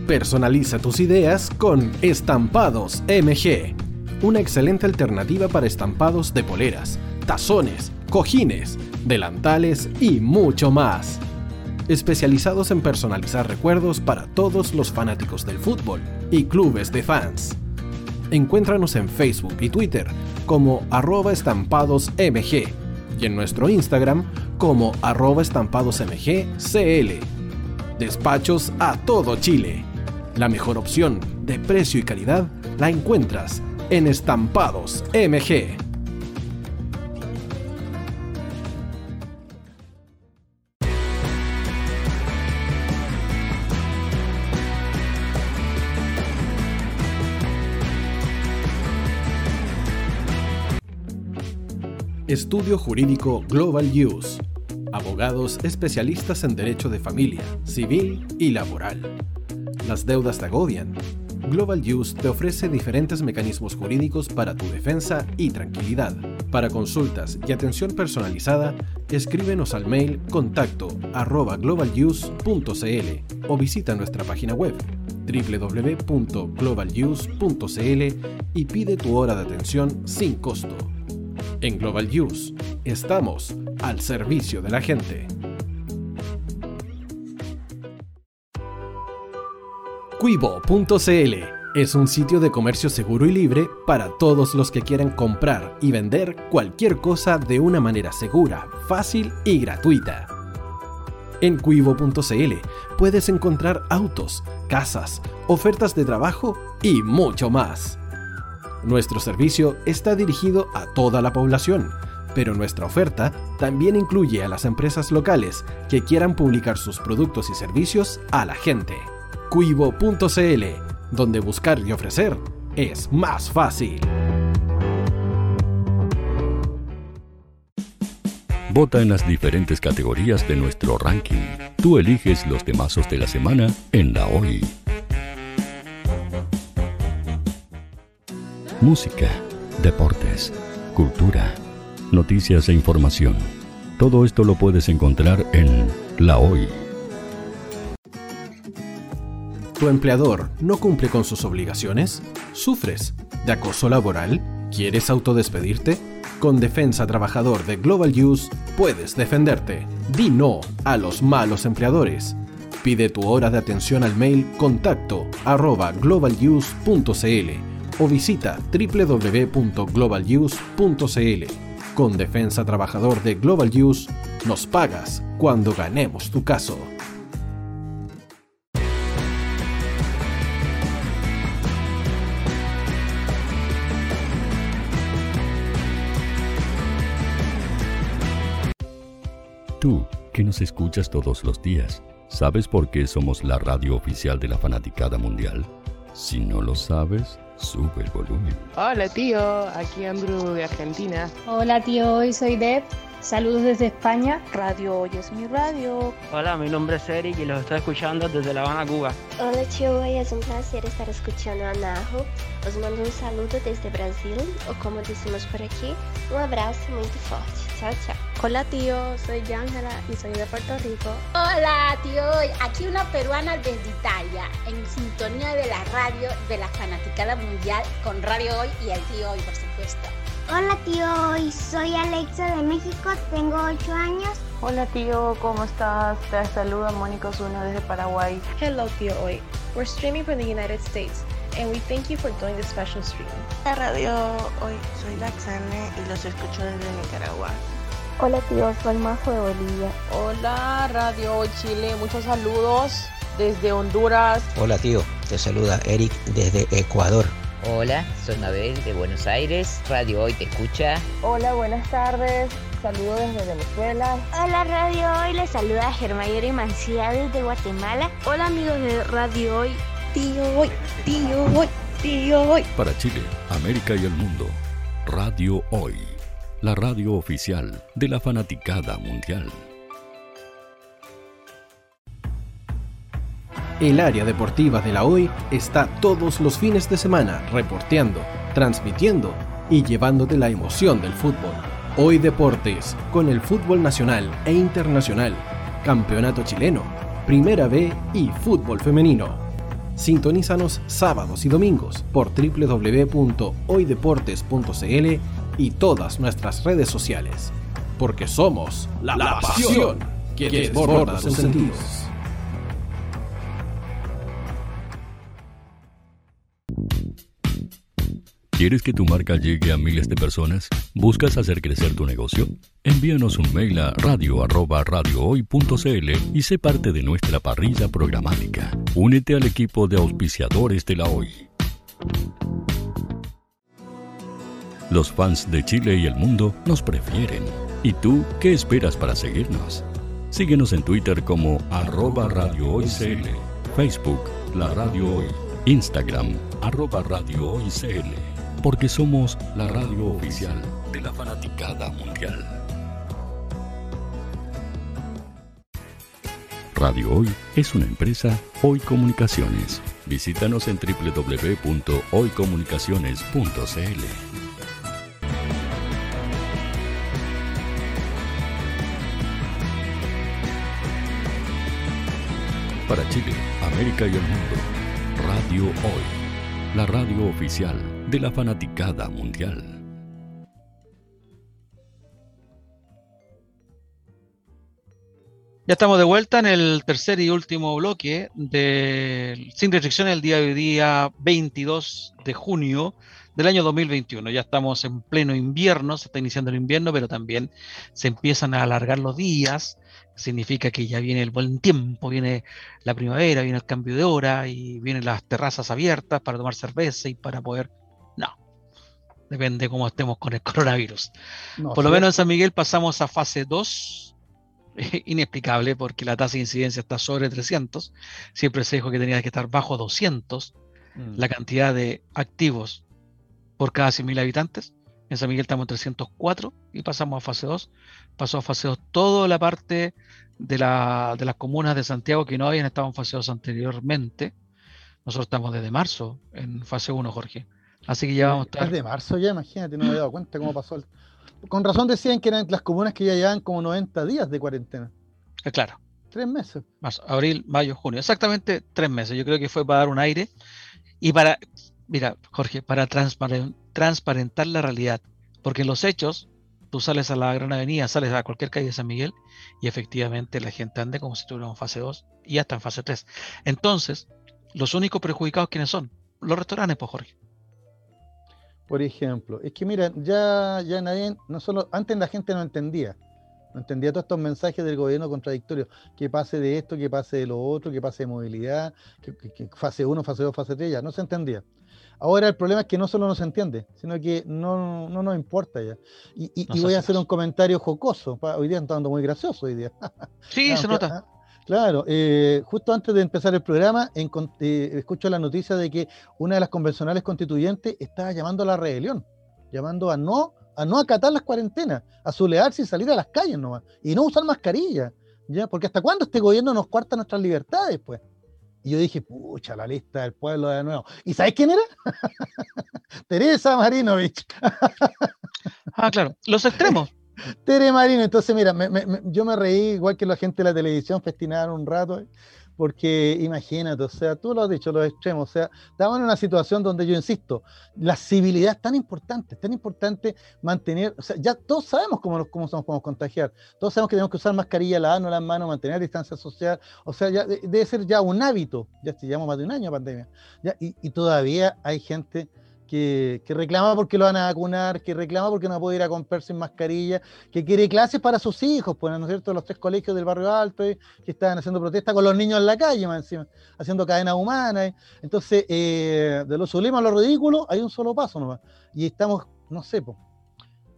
Personaliza tus ideas con Estampados MG, una excelente alternativa para estampados de poleras, tazones, cojines, delantales y mucho más. Especializados en personalizar recuerdos para todos los fanáticos del fútbol y clubes de fans. Encuéntranos en Facebook y Twitter como arroba estampadosmg y en nuestro Instagram como arroba estampadosmgcl. Despachos a todo Chile. La mejor opción de precio y calidad la encuentras en Estampados MG. Estudio Jurídico Global Use. Abogados especialistas en derecho de familia, civil y laboral. Las deudas te agobian. Global Use te ofrece diferentes mecanismos jurídicos para tu defensa y tranquilidad. Para consultas y atención personalizada, escríbenos al mail contacto arroba globaluse.cl o visita nuestra página web www.globaluse.cl y pide tu hora de atención sin costo. En Global Use estamos al servicio de la gente. Cuivo.cl es un sitio de comercio seguro y libre para todos los que quieran comprar y vender cualquier cosa de una manera segura, fácil y gratuita. En cuivo.cl puedes encontrar autos, casas, ofertas de trabajo y mucho más. Nuestro servicio está dirigido a toda la población, pero nuestra oferta también incluye a las empresas locales que quieran publicar sus productos y servicios a la gente. Cuivo.cl, donde buscar y ofrecer es más fácil. Vota en las diferentes categorías de nuestro ranking. Tú eliges los temazos de la semana en la hoy. Música, deportes, cultura, noticias e información. Todo esto lo puedes encontrar en La Hoy. ¿Tu empleador no cumple con sus obligaciones? ¿Sufres de acoso laboral? ¿Quieres autodespedirte? Con Defensa Trabajador de Global Use puedes defenderte. Di no a los malos empleadores. Pide tu hora de atención al mail contacto arroba o visita www.globaluse.cl. Con Defensa Trabajador de Global Use, nos pagas cuando ganemos tu caso. Tú, que nos escuchas todos los días, ¿sabes por qué somos la radio oficial de la fanaticada mundial? Si no lo sabes, Sube el volumen. Hola tío, aquí Andrew de Argentina. Hola tío, hoy soy Deb. Saludos desde España. Radio Hoy es mi radio. Hola, mi nombre es Eric y los estoy escuchando desde La Habana, Cuba. Hola tío, hoy es un placer estar escuchando a Najo. Os mando un saludo desde Brasil, o como decimos por aquí, un abrazo muy fuerte. Chao. Hola tío, soy Ángela y soy de Puerto Rico. Hola tío, aquí una peruana desde Italia, en sintonía de la radio de la fanaticada mundial con Radio Hoy y el tío Hoy, por supuesto. Hola tío, hoy soy Alexa de México, tengo 8 años. Hola tío, ¿cómo estás? Te saluda Mónica Osuna desde Paraguay. Hello tío hoy. We're streaming from the United States and we thank you for doing this special stream. La radio hoy soy Laxane y los escucho desde Nicaragua. Hola tío, soy Majo de Bolivia. Hola Radio Hoy Chile, muchos saludos desde Honduras. Hola tío, te saluda Eric desde Ecuador. Hola, soy Mabel de Buenos Aires. Radio Hoy te escucha. Hola, buenas tardes. Saludos desde Venezuela. Hola Radio Hoy, les saluda Germayori Mancía desde Guatemala. Hola amigos de Radio Hoy. Tío Hoy, tío Hoy, tío Hoy. Para Chile, América y el mundo, Radio Hoy, la radio oficial de la fanaticada mundial. El área deportiva de la Hoy está todos los fines de semana reporteando, transmitiendo y llevándote la emoción del fútbol. Hoy Deportes, con el fútbol nacional e internacional, campeonato chileno, primera B y fútbol femenino. Sintonízanos sábados y domingos por www.hoydeportes.cl y todas nuestras redes sociales. Porque somos la, la pasión que desborda sus sentidos. ¿Quieres que tu marca llegue a miles de personas? ¿Buscas hacer crecer tu negocio? Envíanos un mail a radio@radiohoy.cl y sé parte de nuestra parrilla programática. Únete al equipo de auspiciadores de la Hoy. Los fans de Chile y el mundo nos prefieren. ¿Y tú qué esperas para seguirnos? Síguenos en Twitter como arroba Radio Hoy CL, Facebook La Radio Hoy, Instagram arroba Radio Hoy CL. porque somos la radio oficial de la fanaticada mundial. Radio Hoy es una empresa Hoy Comunicaciones. Visítanos en www.hoycomunicaciones.cl. Para Chile, América y el mundo, Radio Hoy, la radio oficial de la fanaticada mundial. Ya estamos de vuelta en el tercer y último bloque de Sin Restricciones el día de hoy, día 22 de junio del año 2021. Ya estamos en pleno invierno, se está iniciando el invierno, pero también se empiezan a alargar los días. Significa que ya viene el buen tiempo, viene la primavera, viene el cambio de hora y vienen las terrazas abiertas para tomar cerveza y para poder... No, depende cómo estemos con el coronavirus. Por lo menos en San Miguel pasamos a fase 2 inexplicable porque la tasa de incidencia está sobre 300. Siempre se dijo que tenía que estar bajo 200 mm. la cantidad de activos por cada 100.000 habitantes. En San Miguel estamos en 304 y pasamos a fase 2. Pasó a fase 2 toda la parte de, la, de las comunas de Santiago que no habían estado en fase 2 anteriormente. Nosotros estamos desde marzo en fase 1, Jorge. Así que ya vamos a estar. Desde marzo ya, imagínate, no me he dado cuenta cómo pasó el, con razón decían que eran las comunas que ya llevan como 90 días de cuarentena. Eh, claro. Tres meses. Marzo, abril, mayo, junio. Exactamente tres meses. Yo creo que fue para dar un aire y para, mira, Jorge, para transparentar la realidad. Porque en los hechos, tú sales a la Gran Avenida, sales a cualquier calle de San Miguel y efectivamente la gente anda como si estuviéramos en fase 2 y ya está en fase 3. Entonces, los únicos perjudicados, ¿quiénes son? Los restaurantes, pues, Jorge por ejemplo. Es que mira, ya, ya nadie, no solo, antes la gente no entendía, no entendía todos estos mensajes del gobierno contradictorios, que pase de esto, que pase de lo otro, que pase de movilidad, que, fase 1, fase 2, fase 3, ya no se entendía. Ahora el problema es que no solo no se entiende, sino que no, no nos importa ya. Y, voy a hacer un comentario jocoso. Hoy día está muy gracioso hoy día. Sí, se nota. Claro, eh, justo antes de empezar el programa, eh, escucho la noticia de que una de las convencionales constituyentes estaba llamando a la rebelión, llamando a no, a no acatar las cuarentenas, a sulearse y salir a las calles nomás, y no usar mascarilla, ¿ya? Porque hasta cuándo este gobierno nos cuarta nuestras libertades, pues. Y yo dije, pucha, la lista del pueblo de nuevo. ¿Y sabes quién era? Teresa Marinovich. ah, claro, los extremos. Tere Marino, entonces mira, yo me reí igual que la gente de la televisión, festinaron un rato, porque imagínate, o sea, tú lo has dicho, los extremos, o sea, estamos en una situación donde yo insisto, la civilidad es tan importante, es tan importante mantener, o sea, ya todos sabemos cómo, nos, cómo somos, podemos contagiar, todos sabemos que tenemos que usar mascarilla, lavarnos las manos, mantener distancia social, o sea, ya debe ser ya un hábito, ya llevamos más de un año de pandemia, ya, y, y todavía hay gente que, reclama porque lo van a vacunar, que reclama porque no puede ir a comprar sin mascarilla, que quiere clases para sus hijos, pues, ¿no es cierto? Los tres colegios del barrio alto eh, que estaban haciendo protesta con los niños en la calle, más encima, haciendo cadenas humanas. Eh. Entonces, eh, de lo sublime a lo ridículo, hay un solo paso nomás. Y estamos, no sé, pues,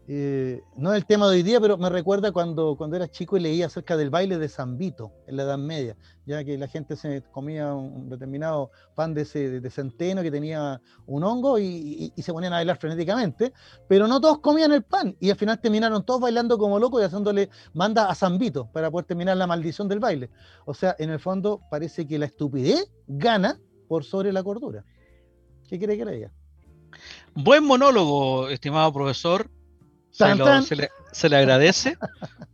eh, no es el tema de hoy día, pero me recuerda cuando, cuando era chico y leía acerca del baile de San Vito en la Edad Media, ya que la gente se comía un determinado pan de, de centeno que tenía un hongo y, se ponían a bailar frenéticamente, pero no todos comían el pan y al final terminaron todos bailando como locos y haciéndole manda a San Vito para poder terminar la maldición del baile. O sea, en el fondo parece que la estupidez gana por sobre la cordura. ¿Qué quiere que le diga? Buen monólogo, estimado profesor. Se, le, agradece.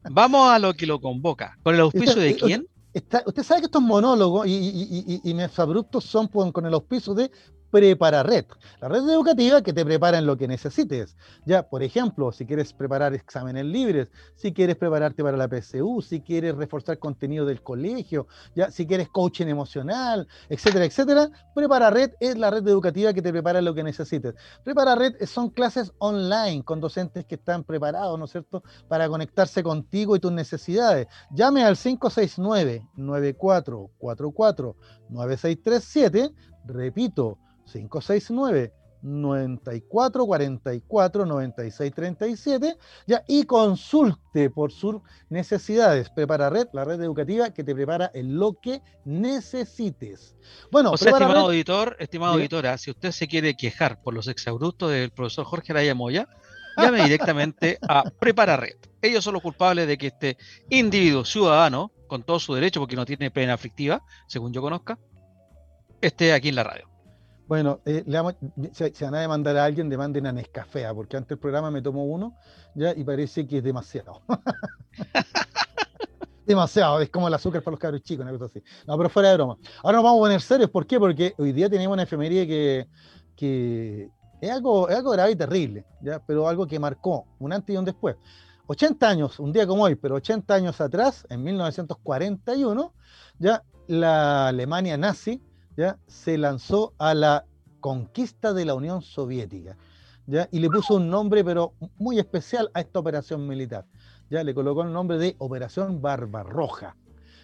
Vamos a lo que lo convoca. ¿Con el auspicio de quién? usted sabe que estos monólogos y, y, y, mis abruptos son con el auspicio de Prepara Red, la red educativa que te prepara en lo que necesites. Ya, por ejemplo, si quieres preparar exámenes libres, si quieres prepararte para la PSU, si quieres reforzar contenido del colegio, ya, si quieres coaching emocional, etcétera, etcétera, Prepara Red es la red educativa que te prepara en lo que necesites. Prepara Red son clases online con docentes que están preparados, ¿no es cierto?, para conectarse contigo y tus necesidades. Llame al 569 9444 9637, repito, 569 94 44 96 37 ya, y consulte por sus necesidades. Prepara Red, la red educativa que te prepara en lo que necesites. Bueno, o sea, estimado auditor, estimado auditora, si usted se quiere quejar por los exabruptos del profesor Jorge Araya Moya, llame directamente a Prepara Red. Ellos son los culpables de que este individuo ciudadano, con todo su derecho, porque no tiene pena aflictiva, según yo conozca, esté aquí en la radio. Bueno, eh, si, van a demandar a alguien, demanden a Nescafea, porque antes el programa me tomó uno ya y parece que es demasiado. demasiado, es como el azúcar para los cabros chicos, una cosa así. No, pero fuera de broma. Ahora nos vamos a poner serios, ¿por qué? Porque hoy día tenemos una efemería que, que es, algo, es algo grave y terrible, ¿ya? pero algo que marcó un antes y un después. 80 años, un día como hoy, pero 80 años atrás, en 1941, ya la Alemania nazi ¿ya? se lanzó a la conquista de la Unión Soviética. ¿ya? Y le puso un nombre, pero muy especial a esta operación militar. ¿ya? Le colocó el nombre de Operación Barbarroja.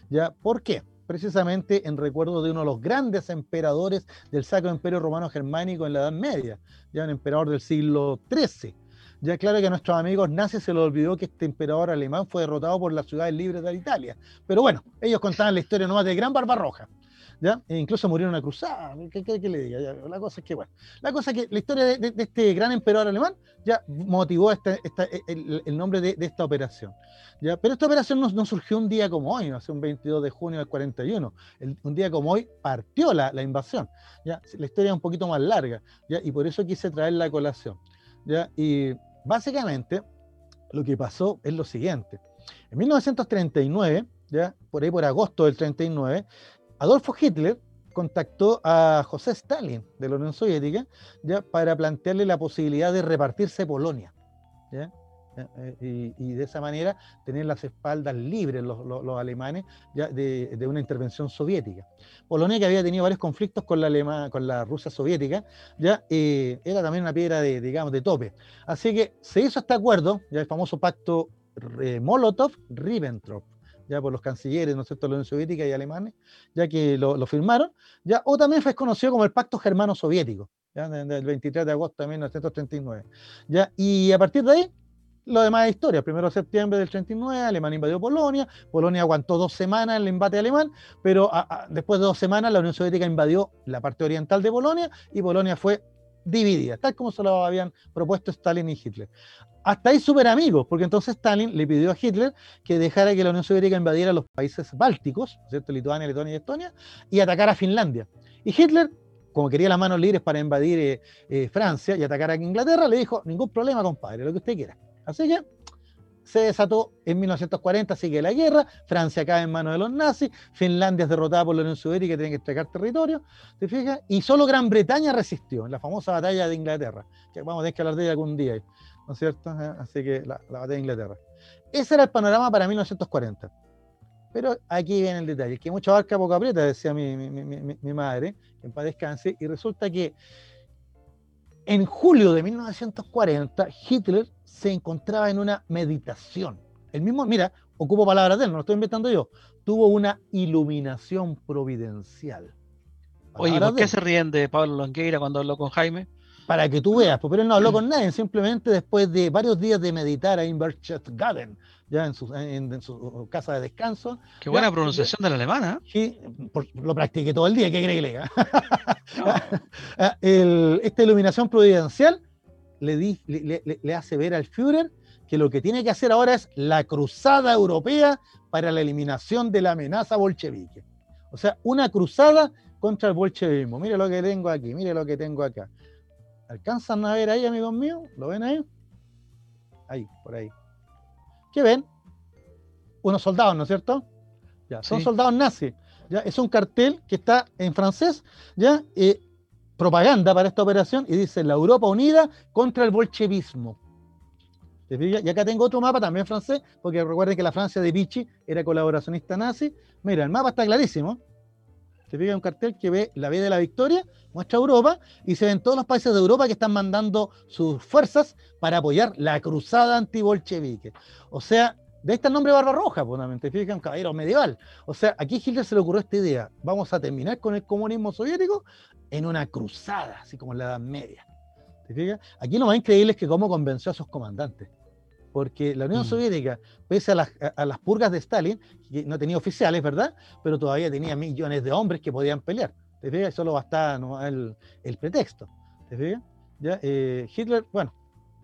¿ya? ¿Por qué? Precisamente en recuerdo de uno de los grandes emperadores del Sacro Imperio Romano Germánico en la Edad Media, ya un emperador del siglo XIII. Ya claro que a nuestros amigos nazis se les olvidó que este emperador alemán fue derrotado por las ciudades libres de Italia. Pero bueno, ellos contaban la historia nomás de Gran Barbarroja. E incluso murió en una cruzada, ¿qué, le diga? La cosa es que, bueno, la cosa que la historia de, este gran emperador alemán ya motivó este, el, nombre de, esta operación. Pero esta operación no, surgió un día como hoy, hace un 22 de junio del 41. un día como hoy partió la, invasión. La historia es un poquito más larga, y por eso quise traer la colación. Y básicamente lo que pasó es lo siguiente. En 1939, ya por ahí por agosto del 39, Adolfo Hitler contactó a José Stalin de la Unión Soviética ya para plantearle la posibilidad de repartirse Polonia. ¿ya? Eh, y, de esa manera tener las espaldas libres los, alemanes de, una intervención soviética. Polonia que había tenido varios conflictos con la, con la Rusia soviética, ya eh, era también una piedra de, digamos, de tope. Así que se hizo este acuerdo, ya el famoso pacto eh, Molotov-Ribbentrop, ya por los cancilleres, ¿no es cierto?, la Unión Soviética y alemanes, ya que lo, firmaron, ya, o también fue conocido como el Pacto Germano-Soviético, ya, del 23 de agosto de 1939. Ya, y a partir de ahí, lo demás es historia. Primero de septiembre del 39, Alemania invadió Polonia, Polonia aguantó dos semanas el embate alemán, pero después de dos semanas la Unión Soviética invadió la parte oriental de Polonia y Polonia fue dividida, tal como se lo habían propuesto Stalin y Hitler. Hasta ahí súper amigos, porque entonces Stalin le pidió a Hitler que dejara que la Unión Soviética invadiera los países bálticos, ¿cierto? Lituania, Letonia y Estonia, y atacara a Finlandia. Y Hitler, como quería las manos libres para invadir eh, eh, Francia y atacar a Inglaterra, le dijo, ningún problema, compadre, lo que usted quiera. Así que se desató en 1940, sigue la guerra, Francia cae en manos de los nazis, Finlandia es derrotada por la Unión Soviética y tiene que entregar territorio, ¿te fijas? Y solo Gran Bretaña resistió en la famosa batalla de Inglaterra, que vamos a tener que hablar de ella algún día. ¿no es cierto? Así que la, batalla de Inglaterra. Ese era el panorama para 1940. Pero aquí viene el detalle, que mucha barca poco aprieta, decía mi, mi, madre, que en paz descanse, y resulta que en julio de 1940 Hitler se encontraba en una meditación. El mismo, mira, ocupo palabras de él, no lo estoy inventando yo, tuvo una iluminación providencial. Oye, ¿por qué se ríen de Pablo Longueira cuando habló con Jaime? para que tú veas, pero él no habló con nadie, simplemente después de varios días de meditar ahí en Berchtesgaden, ya en su, en, su, casa de descanso. Qué buena pronunciación de la alemana. Sí, lo practiqué todo el día, ¿qué cree que le diga? Ah, esta iluminación providencial le, di, le, le, hace ver al Führer que lo que tiene que hacer ahora es la cruzada europea para la eliminación de la amenaza bolchevique. O sea, una cruzada contra el bolchevismo. Mire lo que tengo aquí, mire lo que tengo acá. ¿Alcanzan a ver ahí, amigos míos? ¿Lo ven ahí? Ahí, por ahí. ¿Qué ven? Unos soldados, ¿no es cierto? Ya, son soldados nazis. ¿ya? Es un cartel que está en francés, ¿ya? Eh, propaganda para esta operación y dice la Europa unida contra el bolchevismo. Y acá tengo otro mapa también francés, porque recuerden que la Francia de Vichy era colaboracionista nazi. Mira, el mapa está clarísimo. Se fija un cartel que ve la vía de la victoria, muestra Europa, y se ven todos los países de Europa que están mandando sus fuerzas para apoyar la cruzada antibolchevique. O sea, de ahí está el nombre Barbarroja, pues, te fijas, un caballero medieval. O sea, aquí Hitler se le ocurrió esta idea, vamos a terminar con el comunismo soviético en una cruzada, así como en la Edad Media. ¿Te fijas? Aquí lo más increíble es que cómo convenció a sus comandantes. Porque la Unión Mm. Soviética, pese a las, a- a las purgas de Stalin, que no tenía oficiales, ¿verdad? Pero todavía tenía millones de hombres que podían pelear. ¿Te fijas? Solo bastaba nomás el, el pretexto. ¿Te fijas? ¿Ya? Eh, Hitler, bueno,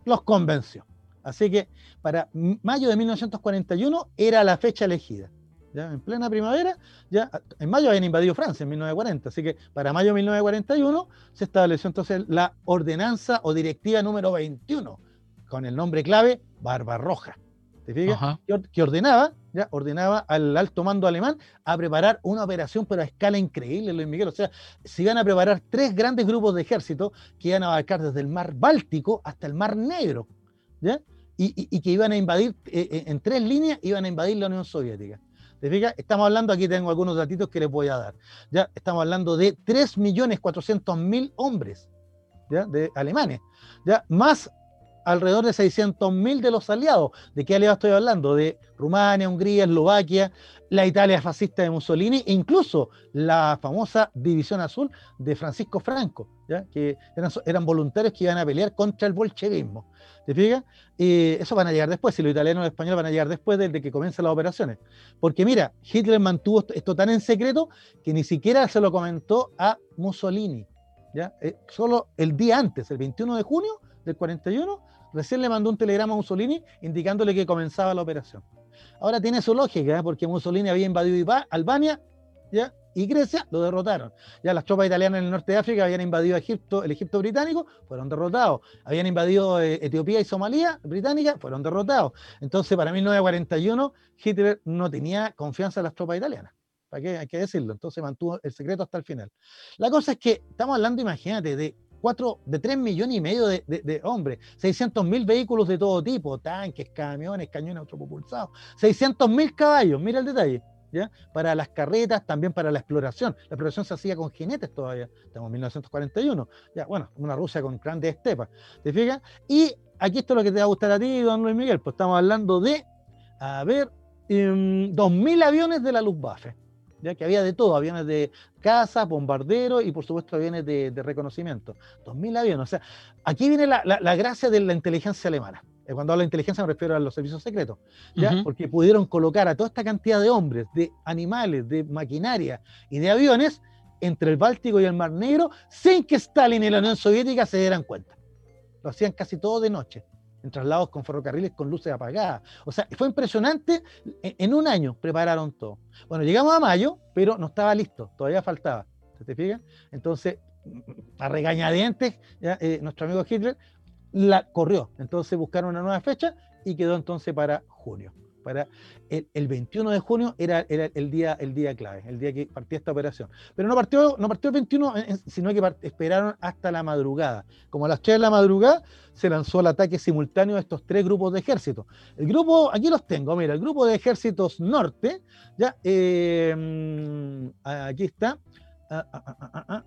los convenció. Así que para mayo de 1941 era la fecha elegida. ¿ya? En plena primavera, ya en mayo habían invadido Francia en 1940, así que para mayo de 1941 se estableció entonces la ordenanza o directiva número 21, con el nombre clave Barbarroja. ¿Te fijas? Que ordenaba, ya, ordenaba al alto mando alemán a preparar una operación, pero a escala increíble, Luis Miguel. O sea, se iban a preparar tres grandes grupos de ejército que iban a abarcar desde el mar Báltico hasta el mar Negro, ¿ya? Y, que iban a invadir, eh, eh, en tres líneas, iban a invadir la Unión Soviética. ¿Te fijas? Estamos hablando, aquí tengo algunos datitos que les voy a dar. Ya estamos hablando de 3.400.000 hombres de alemanes, ¿ya? más alrededor de 600.000 de los aliados. ¿De qué aliados estoy hablando? De Rumania, Hungría, Eslovaquia, la Italia fascista de Mussolini, e incluso la famosa División Azul de Francisco Franco, que eran, voluntarios que iban a pelear contra el bolchevismo. ¿Te fijas? Eso van a llegar después, si los italianos y los españoles van a llegar después de, de que comiencen las operaciones. Porque mira, Hitler mantuvo esto, tan en secreto que ni siquiera se lo comentó a Mussolini. Eh, solo el día antes, el 21 de junio del 41, recién le mandó un telegrama a Mussolini indicándole que comenzaba la operación. Ahora tiene su lógica, ¿eh? porque Mussolini había invadido Albania ¿ya? y Grecia, lo derrotaron. Ya las tropas italianas en el norte de África habían invadido Egipto, el Egipto británico, fueron derrotados. Habían invadido eh, Etiopía y Somalia, británica, fueron derrotados. Entonces, para 1941, Hitler no tenía confianza en las tropas italianas. ¿Para qué? Hay que decirlo. Entonces mantuvo el secreto hasta el final. La cosa es que estamos hablando, imagínate, de cuatro, de 3 millones y medio de, hombres, 600 mil vehículos de todo tipo, tanques, camiones, cañones autopropulsados, 600 mil caballos, mira el detalle, ¿ya? Para las carretas, también para la exploración. La exploración se hacía con jinetes todavía, estamos en 1941, ya, bueno, una Rusia con grandes estepas, ¿te fijas? Y aquí esto es lo que te va a gustar a ti, don Luis Miguel, pues estamos hablando de, a ver, em, 2.000 aviones de la Luftwaffe, ya que había de todo, aviones de caza, bombarderos y por supuesto aviones de, de reconocimiento. 2.000 aviones, o sea, aquí viene la, la- la gracia de la inteligencia alemana. Eh, Cuando hablo de inteligencia me refiero a los servicios secretos, ¿ya? Porque pudieron colocar a toda esta cantidad de hombres, de animales, de maquinaria y de aviones entre el Báltico y el Mar Negro sin que Stalin y la Unión Soviética se dieran cuenta. Lo hacían casi todo de noche, en traslados con ferrocarriles con luces apagadas. O sea, fue impresionante. En, en un año prepararon todo. Bueno, llegamos a mayo, pero no estaba listo, todavía faltaba. ¿Se te fija? Entonces, a regañadientes, ya, eh, nuestro amigo Hitler la corrió. Entonces buscaron una nueva fecha y quedó entonces para junio. El, el 21 de junio era, el, día, clave, el día que partía esta operación. Pero no partió, no partió el 21, eh, eh, sino que esperaron hasta la madrugada. Como a las 3 de la madrugada se lanzó el ataque simultáneo de estos tres grupos de ejércitos. El grupo, aquí los tengo, mira, el grupo de ejércitos norte, ya, eh, mm, aquí está,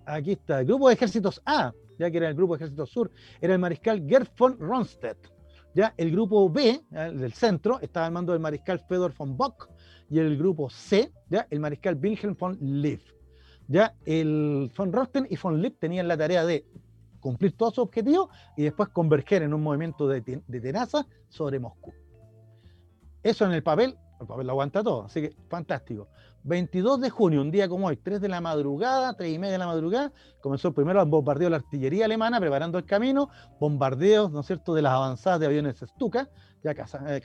aquí está, el grupo de ejércitos A, ya que era el grupo de ejércitos sur, era el mariscal Gerd von Rundstedt. Ya, el grupo B, el del centro, estaba al mando del mariscal Fedor von Bock, y el grupo C, ya, el mariscal Wilhelm von Lipp. Ya, el von Rosten y von Lipp tenían la tarea de cumplir todos sus objetivos y después converger en un movimiento de, de tenaza sobre Moscú. Eso en el papel, el papel lo aguanta todo, así que fantástico. 22 de junio, un día como hoy, 3 de la madrugada, 3 y media de la madrugada, comenzó primero el bombardeo de la artillería alemana, preparando el camino, bombardeos, ¿no es cierto?, de las avanzadas de aviones Stuka, ya caza, eh,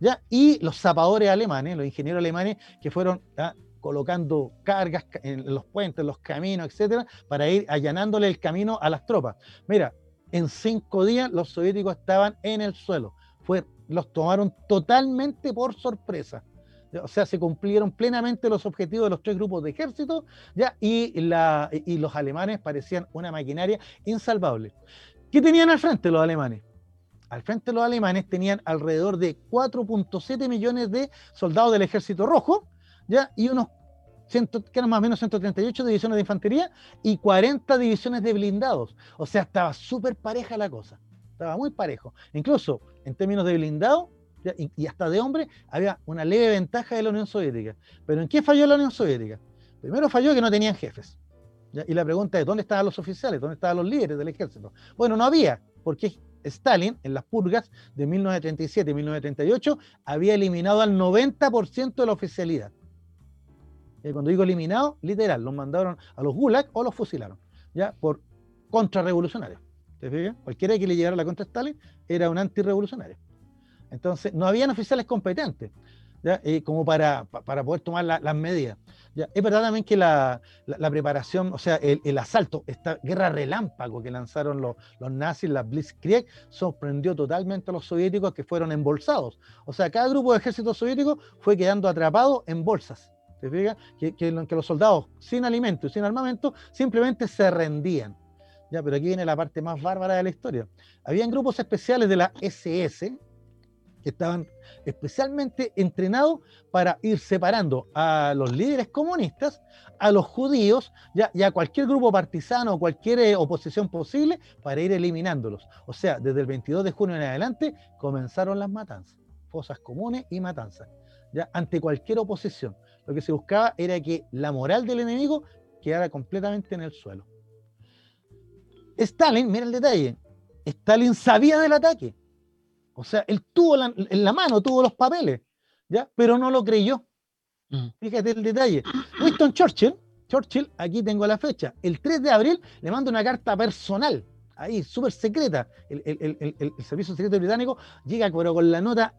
ya, y los zapadores alemanes, los ingenieros alemanes que fueron ah, colocando cargas ca- en los puentes, en los caminos, etcétera, para ir allanándole el camino a las tropas. Mira, en cinco días los soviéticos estaban en el suelo. Fue, los tomaron totalmente por sorpresa. O sea, se cumplieron plenamente los objetivos de los tres grupos de ejército, ya, y, la, y los alemanes parecían una maquinaria insalvable. ¿Qué tenían al frente los alemanes? Al frente los alemanes tenían alrededor de 4.7 millones de soldados del ejército rojo, ya, y unos ciento- que eran más o menos 138 divisiones de infantería y 40 divisiones de blindados. O sea, estaba súper pareja la cosa. Estaba muy parejo. Incluso en términos de blindado ya, y, y hasta de hombre, había una leve ventaja de la Unión Soviética. Pero ¿en qué falló la Unión Soviética? Primero falló que no tenían jefes. Y la pregunta es, ¿dónde estaban los oficiales? ¿Dónde estaban los líderes del ejército? Bueno, no había, porque Stalin, en las purgas de 1937 y 1938, había eliminado al 90% de la oficialidad. Cuando digo eliminado, literal, los mandaron a los gulag o los fusilaron, ¿ya? Por contrarrevolucionarios. ¿Te fijas? Cualquiera que le llegara la contra Stalin era un antirrevolucionario. Entonces, no habían oficiales competentes, ¿ya? como para, para poder tomar las medidas. Es verdad también que la, preparación, o sea, el, asalto, esta guerra relámpago que lanzaron los, nazis, la Blitzkrieg, sorprendió totalmente a los soviéticos que fueron embolsados. O sea, cada grupo de ejército soviético fue quedando atrapado en bolsas. ¿Te fijas? Que, que, los soldados sin alimento y sin armamento simplemente se rendían. Ya, pero aquí viene la parte más bárbara de la historia. Habían grupos especiales de la SS, que estaban especialmente entrenados para ir separando a los líderes comunistas, a los judíos ya, y a cualquier grupo partisano o cualquier eh, oposición posible para ir eliminándolos. O sea, desde el 22 de junio en adelante comenzaron las matanzas, fosas comunes y matanzas, ya ante cualquier oposición. Lo que se buscaba era que la moral del enemigo quedara completamente en el suelo. Stalin, mira el detalle, Stalin sabía del ataque o sea, él tuvo en la mano, tuvo los papeles, ¿ya? Pero no lo creyó. Mm. Fíjate el detalle. Winston Churchill, Churchill, aquí tengo la fecha, el 3 de abril le manda una carta personal, ahí, súper secreta. El, servicio secreto británico llega pero con la nota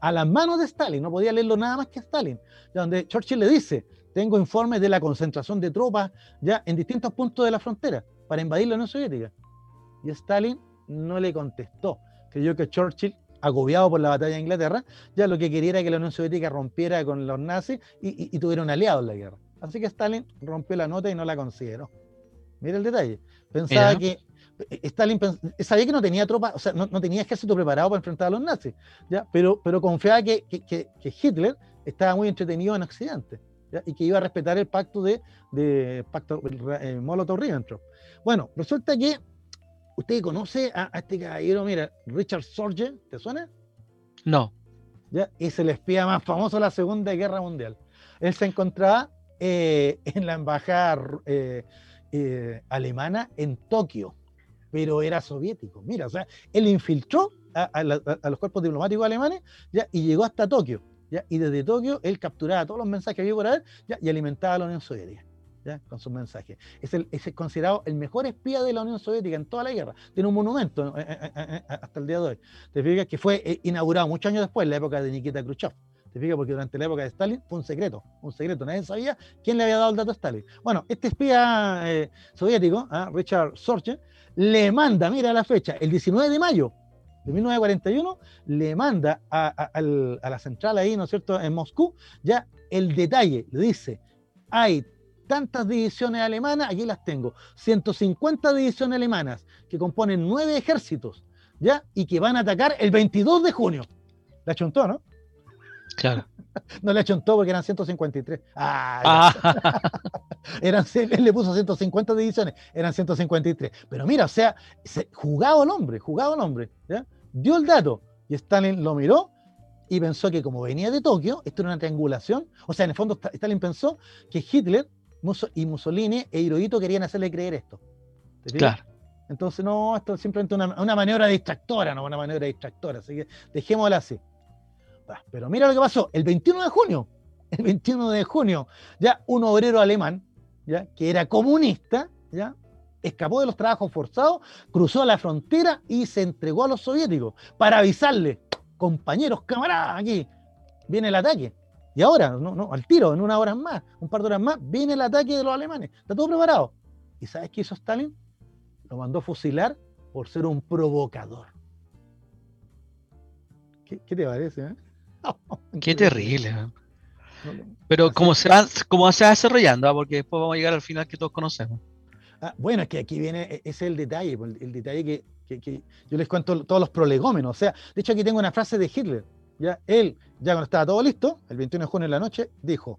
a las manos de Stalin, no podía leerlo nada más que a Stalin, donde Churchill le dice, tengo informes de la concentración de tropas ya en distintos puntos de la frontera para invadir la Unión Soviética. Y Stalin no le contestó creyó que Churchill, agobiado por la batalla de Inglaterra, ya lo que quería era que la Unión Soviética rompiera con los nazis y, tuviera un aliado en la guerra. Así que Stalin rompió la nota y no la consideró. Mira el detalle. Pensaba que eh, Stalin sabía que no tenía tropas, o sea, no, tenía ejército preparado para enfrentar a los nazis, ¿ya? Pero, pero confiaba que, Hitler estaba muy entretenido en Occidente y que iba a respetar el pacto de, de pacto, eh, Molotov-Ribbentrop. Bueno, resulta que ¿Usted conoce a, este caballero, mira, Richard Sorge? ¿Te suena? No. ¿Ya? Es el espía más famoso de la Segunda Guerra Mundial. Él se encontraba eh, en la embajada eh, eh, alemana en Tokio, pero era soviético. Mira, o sea, él infiltró a, los cuerpos diplomáticos alemanes ¿ya? y llegó hasta Tokio. ¿ya? Y desde Tokio él capturaba todos los mensajes que había por ahí ¿ya? y alimentaba a la Unión Soviética con sus mensajes. Es, el, es considerado el mejor espía de la Unión Soviética en toda la guerra. Tiene un monumento eh, eh, eh, hasta el día de hoy. Te fijas que fue inaugurado muchos años después, en la época de Nikita Khrushchev. Te fijas porque durante la época de Stalin fue un secreto, un secreto. Nadie sabía quién le había dado el dato a Stalin. Bueno, este espía soviético, ¿ah? Richard Sorge, le manda, mira la fecha, el 19 de mayo de 1941, le manda a, a la central ahí, ¿no es cierto?, en Moscú, ya el detalle, le dice, hay tantas divisiones alemanas, aquí las tengo, 150 divisiones alemanas que componen nueve ejércitos, ¿ya? Y que van a atacar el 22 de junio. La chuntó, ¿no? Claro. No le achuntó porque eran 153. Ah, ah. eran, él le puso 150 divisiones, eran 153. Pero mira, o sea, jugado el hombre, jugado el hombre, ¿ya? Dio el dato y Stalin lo miró y pensó que como venía de Tokio, esto era una triangulación, o sea, en el fondo Stalin pensó que Hitler y Mussolini e Hirohito querían hacerle creer esto. Claro. Entonces, no, esto es simplemente una, maniobra distractora, no una maniobra distractora. Así que dejémosla así. Pero mira lo que pasó. El 21 de junio, el 21 de junio, ya un obrero alemán, ya, que era comunista, ya, escapó de los trabajos forzados, cruzó la frontera y se entregó a los soviéticos para avisarle, compañeros, camaradas, aquí viene el ataque. Y ahora, no, no, al tiro, en una hora más, un par de horas más, viene el ataque de los alemanes. Está todo preparado. ¿Y sabes qué hizo Stalin? Lo mandó fusilar por ser un provocador. ¿Qué, te parece? Eh? qué terrible. ¿eh? Pero como se, va, como se va desarrollando, ¿ah? porque después vamos a llegar al final que todos conocemos. Ah, bueno, es que aquí viene, e, ese es el detalle, pues, el, detalle que, que, yo les cuento todos los prolegómenos. O sea, de hecho aquí tengo una frase de Hitler ya él, ya cuando estaba todo listo, el 21 de junio en la noche, dijo,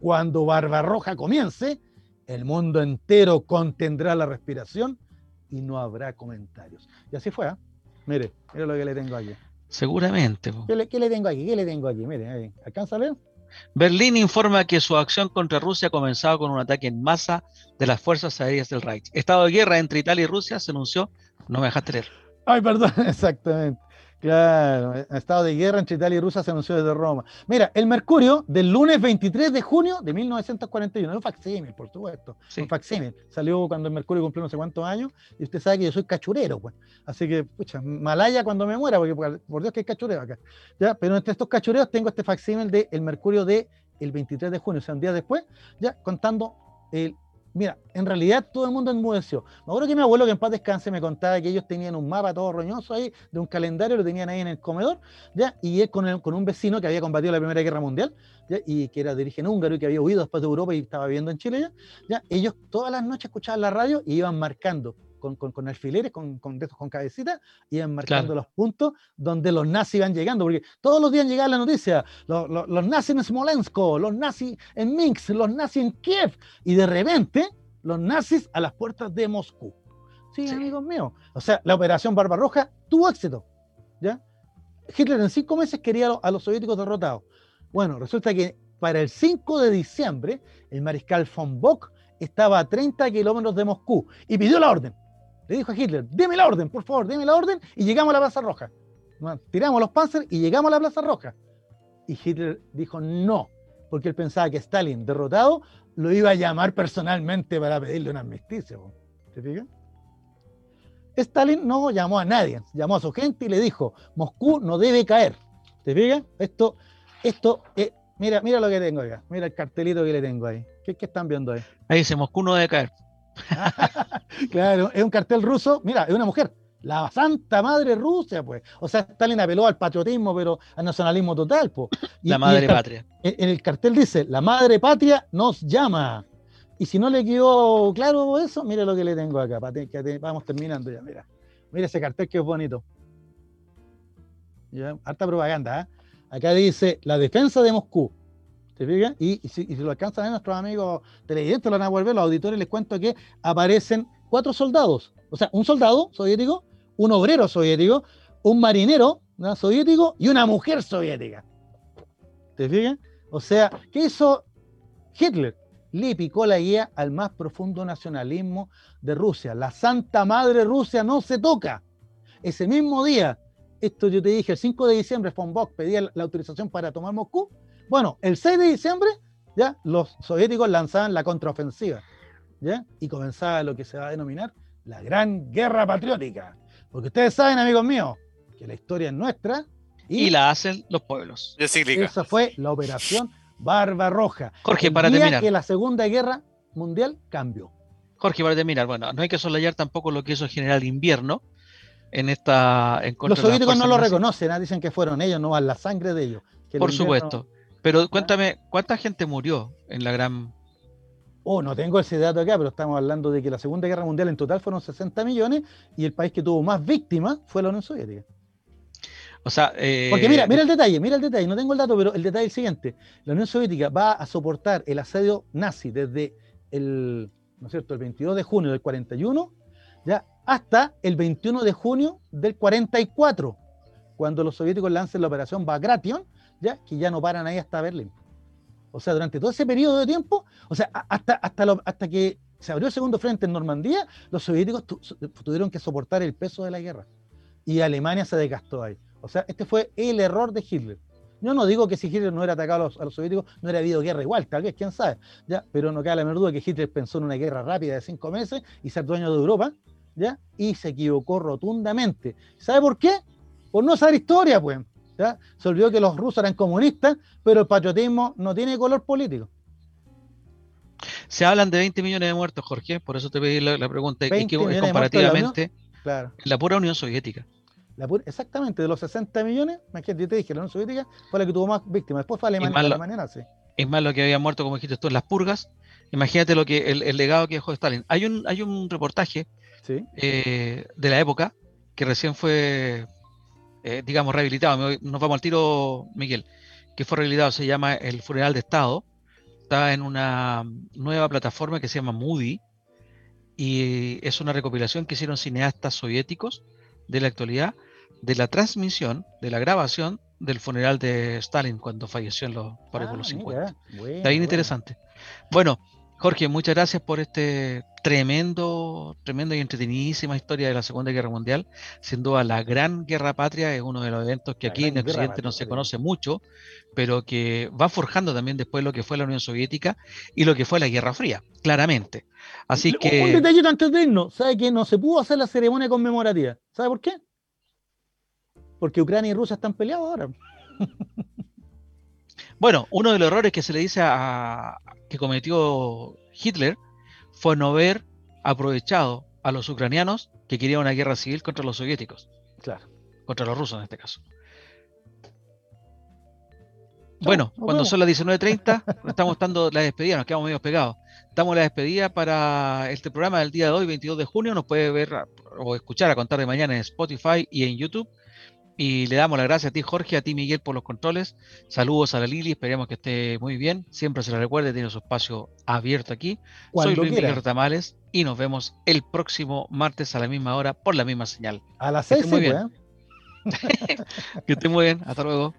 cuando Barbarroja comience, el mundo entero contendrá la respiración y no habrá comentarios. Y así fue, ¿eh? Mire, mire lo que le tengo aquí. Seguramente. ¿Qué le, ¿Qué le, tengo aquí? ¿Qué le tengo aquí? Mire, ahí. ¿alcanza a leer? Berlín informa que su acción contra Rusia ha comenzado con un ataque en masa de las fuerzas aéreas del Reich. Estado de guerra entre Italia y Rusia se anunció. No me dejaste leer. Ay, perdón, exactamente. Claro, estado de guerra entre Italia y Rusia se anunció desde Roma. Mira, el Mercurio del lunes 23 de junio de 1941, un facsímil, por supuesto, un facsímil. Salió cuando el Mercurio cumplió no sé cuántos años y usted sabe que yo soy cachurero, pues. Así que, pucha, malaya cuando me muera, porque por Dios que hay cachureo acá. ¿ya? Pero entre estos cachureos tengo este facsímil del el Mercurio de el 23 de junio, o sea, un día después, ya contando el Mira, en realidad todo el mundo enmudeció. Me acuerdo que mi abuelo, que en paz descanse, me contaba que ellos tenían un mapa todo roñoso ahí, de un calendario, lo tenían ahí en el comedor, ¿ya? y él con, con un vecino que había combatido la Primera Guerra Mundial, y que era de origen húngaro y que había huido después de Europa y estaba viviendo en Chile ya, ¿ya? ellos todas las noches escuchaban la radio y iban marcando con, con, alfileres, con, con, con cabecitas, iban marcando los puntos donde los nazis iban llegando, porque todos los días llegaba la noticia, los, los, nazis en Smolensk, los nazis en Minsk, los nazis en Kiev, y de repente los nazis a las puertas de Moscú. Sí, amigos míos. O sea, la operación Barbarroja tuvo éxito. ¿ya? Hitler en cinco meses quería a los soviéticos derrotados. Bueno, resulta que para el 5 de diciembre, el mariscal von Bock estaba a 30 kilómetros de Moscú y pidió la orden le dijo a Hitler, deme la orden, por favor, deme la orden, y llegamos a la Plaza Roja. tiramos los Panzer y llegamos a la Plaza Roja. Y Hitler dijo no, porque él pensaba que Stalin, derrotado, lo iba a llamar personalmente para pedirle una amnistia. ¿Se fijan? Stalin no llamó a nadie, llamó a su gente y le dijo, Moscú no debe caer. ¿Te fijas? Esto, esto, eh, mira, mira lo que tengo acá, mira el cartelito que le tengo ahí. ¿Qué, qué están viendo ahí? Ahí dice, Moscú no debe caer. claro, es un cartel ruso. Mira, es una mujer. La santa madre Rusia, pues. O sea, Stalin apeló al patriotismo, pero al nacionalismo total, pues. la madre patria. En el cartel dice, la madre patria nos llama. Y si no le quedó claro eso, mire lo que le tengo acá. vamos terminando ya, mira. Mira ese cartel que es bonito. ¿Ya? Harta propaganda, ¿eh? Acá dice, la defensa de Moscú. Y, si, lo alcanzan a nuestros amigos televidentes, lo van a volver, los auditores les cuento que aparecen cuatro soldados. O sea, un soldado soviético, un obrero soviético, un marinero soviético y una mujer soviética. ¿Te fijas? O sea, ¿qué hizo Hitler? Le picó la guía al más profundo nacionalismo de Rusia. La Santa Madre Rusia no se toca. Ese mismo día, esto yo te dije, el 5 de diciembre, von Bock pedía la autorización para tomar Moscú. Bueno, el 6 de diciembre ya los soviéticos lanzaban la contraofensiva ¿ya? y comenzaba lo que se va a denominar la Gran Guerra Patriótica. Porque ustedes saben, amigos míos, que la historia es nuestra y, la hacen los pueblos. Esa fue la operación Barbarroja. Jorge, para terminar. que la Segunda Guerra Mundial cambió. Jorge, para terminar, bueno, no hay que solayar tampoco lo que hizo el general Invierno en esta. En los soviéticos no lo reconocen, ¿ah? dicen que fueron ellos, no a la sangre de ellos. Por supuesto. Pero cuéntame, ¿cuánta gente murió en la gran... Oh, no tengo ese dato acá, pero estamos hablando de que la Segunda Guerra Mundial en total fueron 60 millones y el país que tuvo más víctimas fue la Unión Soviética. O sea, eh... porque mira, mira el detalle, mira el detalle, no tengo el dato, pero el detalle es el siguiente. La Unión Soviética va a soportar el asedio nazi desde el, ¿no es cierto?, el 22 de junio del 41, ya hasta el 21 de junio del 44, cuando los soviéticos lancen la operación Bagration, que ya no paran ahí hasta Berlín. O sea, durante todo ese periodo de tiempo, o sea, hasta, hasta, hasta que se abrió el segundo frente en Normandía, los soviéticos tuvieron que soportar el peso de la guerra. Y Alemania se desgastó ahí. O sea, este fue el error de Hitler. Yo no digo que si Hitler no hubiera atacado a los, soviéticos, no hubiera habido guerra igual, tal vez, quién sabe. ¿ya? Pero no queda la menor duda que Hitler pensó en una guerra rápida de cinco meses y ser dueño de Europa, ¿ya? Y se equivocó rotundamente. ¿Sabe por qué? Por no saber historia, pues. Se olvidó que los rusos eran comunistas, pero el patriotismo no tiene color político. Se hablan de 20 millones de muertos, Jorge, por eso te pedí la, pregunta. ¿Y qué comparativamente la, la pura Unión Soviética? exactamente, de los 60 millones, imagínate, yo te dije, la Unión Soviética fue la que tuvo más víctimas. Después fue Alemania, es Alemania Es más lo que había muerto, como dijiste tú, en las purgas. Imagínate lo que el, legado que dejó Stalin. Hay un, hay un reportaje eh, de la época que recién fue eh, digamos, rehabilitado. Nos vamos al tiro, Miguel, que fue rehabilitado, se llama El Funeral de Estado. Está en una nueva plataforma que se llama Moody y es una recopilación que hicieron cineastas soviéticos de la actualidad de la transmisión, de la grabación del funeral de Stalin cuando falleció en los, por, Ah, los mira, 50. bueno, Está bien bueno. interesante. Bueno, Jorge, muchas gracias por este tremendo, tremendo y entretenidísima historia de la Segunda Guerra Mundial. Sin duda, la Gran Guerra Patria es uno de los eventos que La aquí en Occidente no se conoce mucho, pero que va forjando también después lo que fue la Unión Soviética y lo que fue la Guerra Fría, claramente. Así Un- Un que, detallito antes de irnos. ¿Sabe que no se pudo hacer la ceremonia conmemorativa? ¿Sabe por qué? Porque Ucrania y Rusia están peleados ahora. bueno, uno de los errores que se le dice a, que cometió Hitler fue no haber aprovechado a los ucranianos que querían una guerra civil contra los soviéticos. Claro. Contra los rusos en este caso. Bueno, nos cuando vemos. son las 19.30, estamos dando la despedida, nos quedamos medio pegados. Damos la despedida para este programa del día de hoy, 22 de junio. Nos puede ver o escuchar a contar de mañana en Spotify y en YouTube. Y le damos las gracias a ti, Jorge, a ti, Miguel, por los controles. Saludos a la Lili, esperemos que esté muy bien. Siempre se la recuerde, tiene su espacio abierto aquí. Soy Cuando Luis quiera. Miguel Retamales y nos vemos el próximo martes a la misma hora por la misma señal. A las Que seis, esté muy sí, bien. pues, ¿eh? Que estén muy bien. Hasta luego.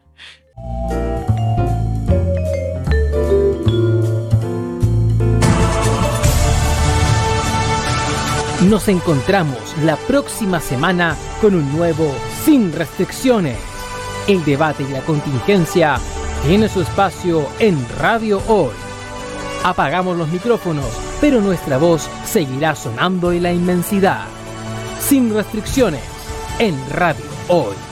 Nos encontramos la próxima semana con un nuevo Sin Restricciones. El debate y la contingencia tiene su espacio en Radio Hoy. Apagamos los micrófonos, pero nuestra voz seguirá sonando en la inmensidad. Sin restricciones en Radio Hoy.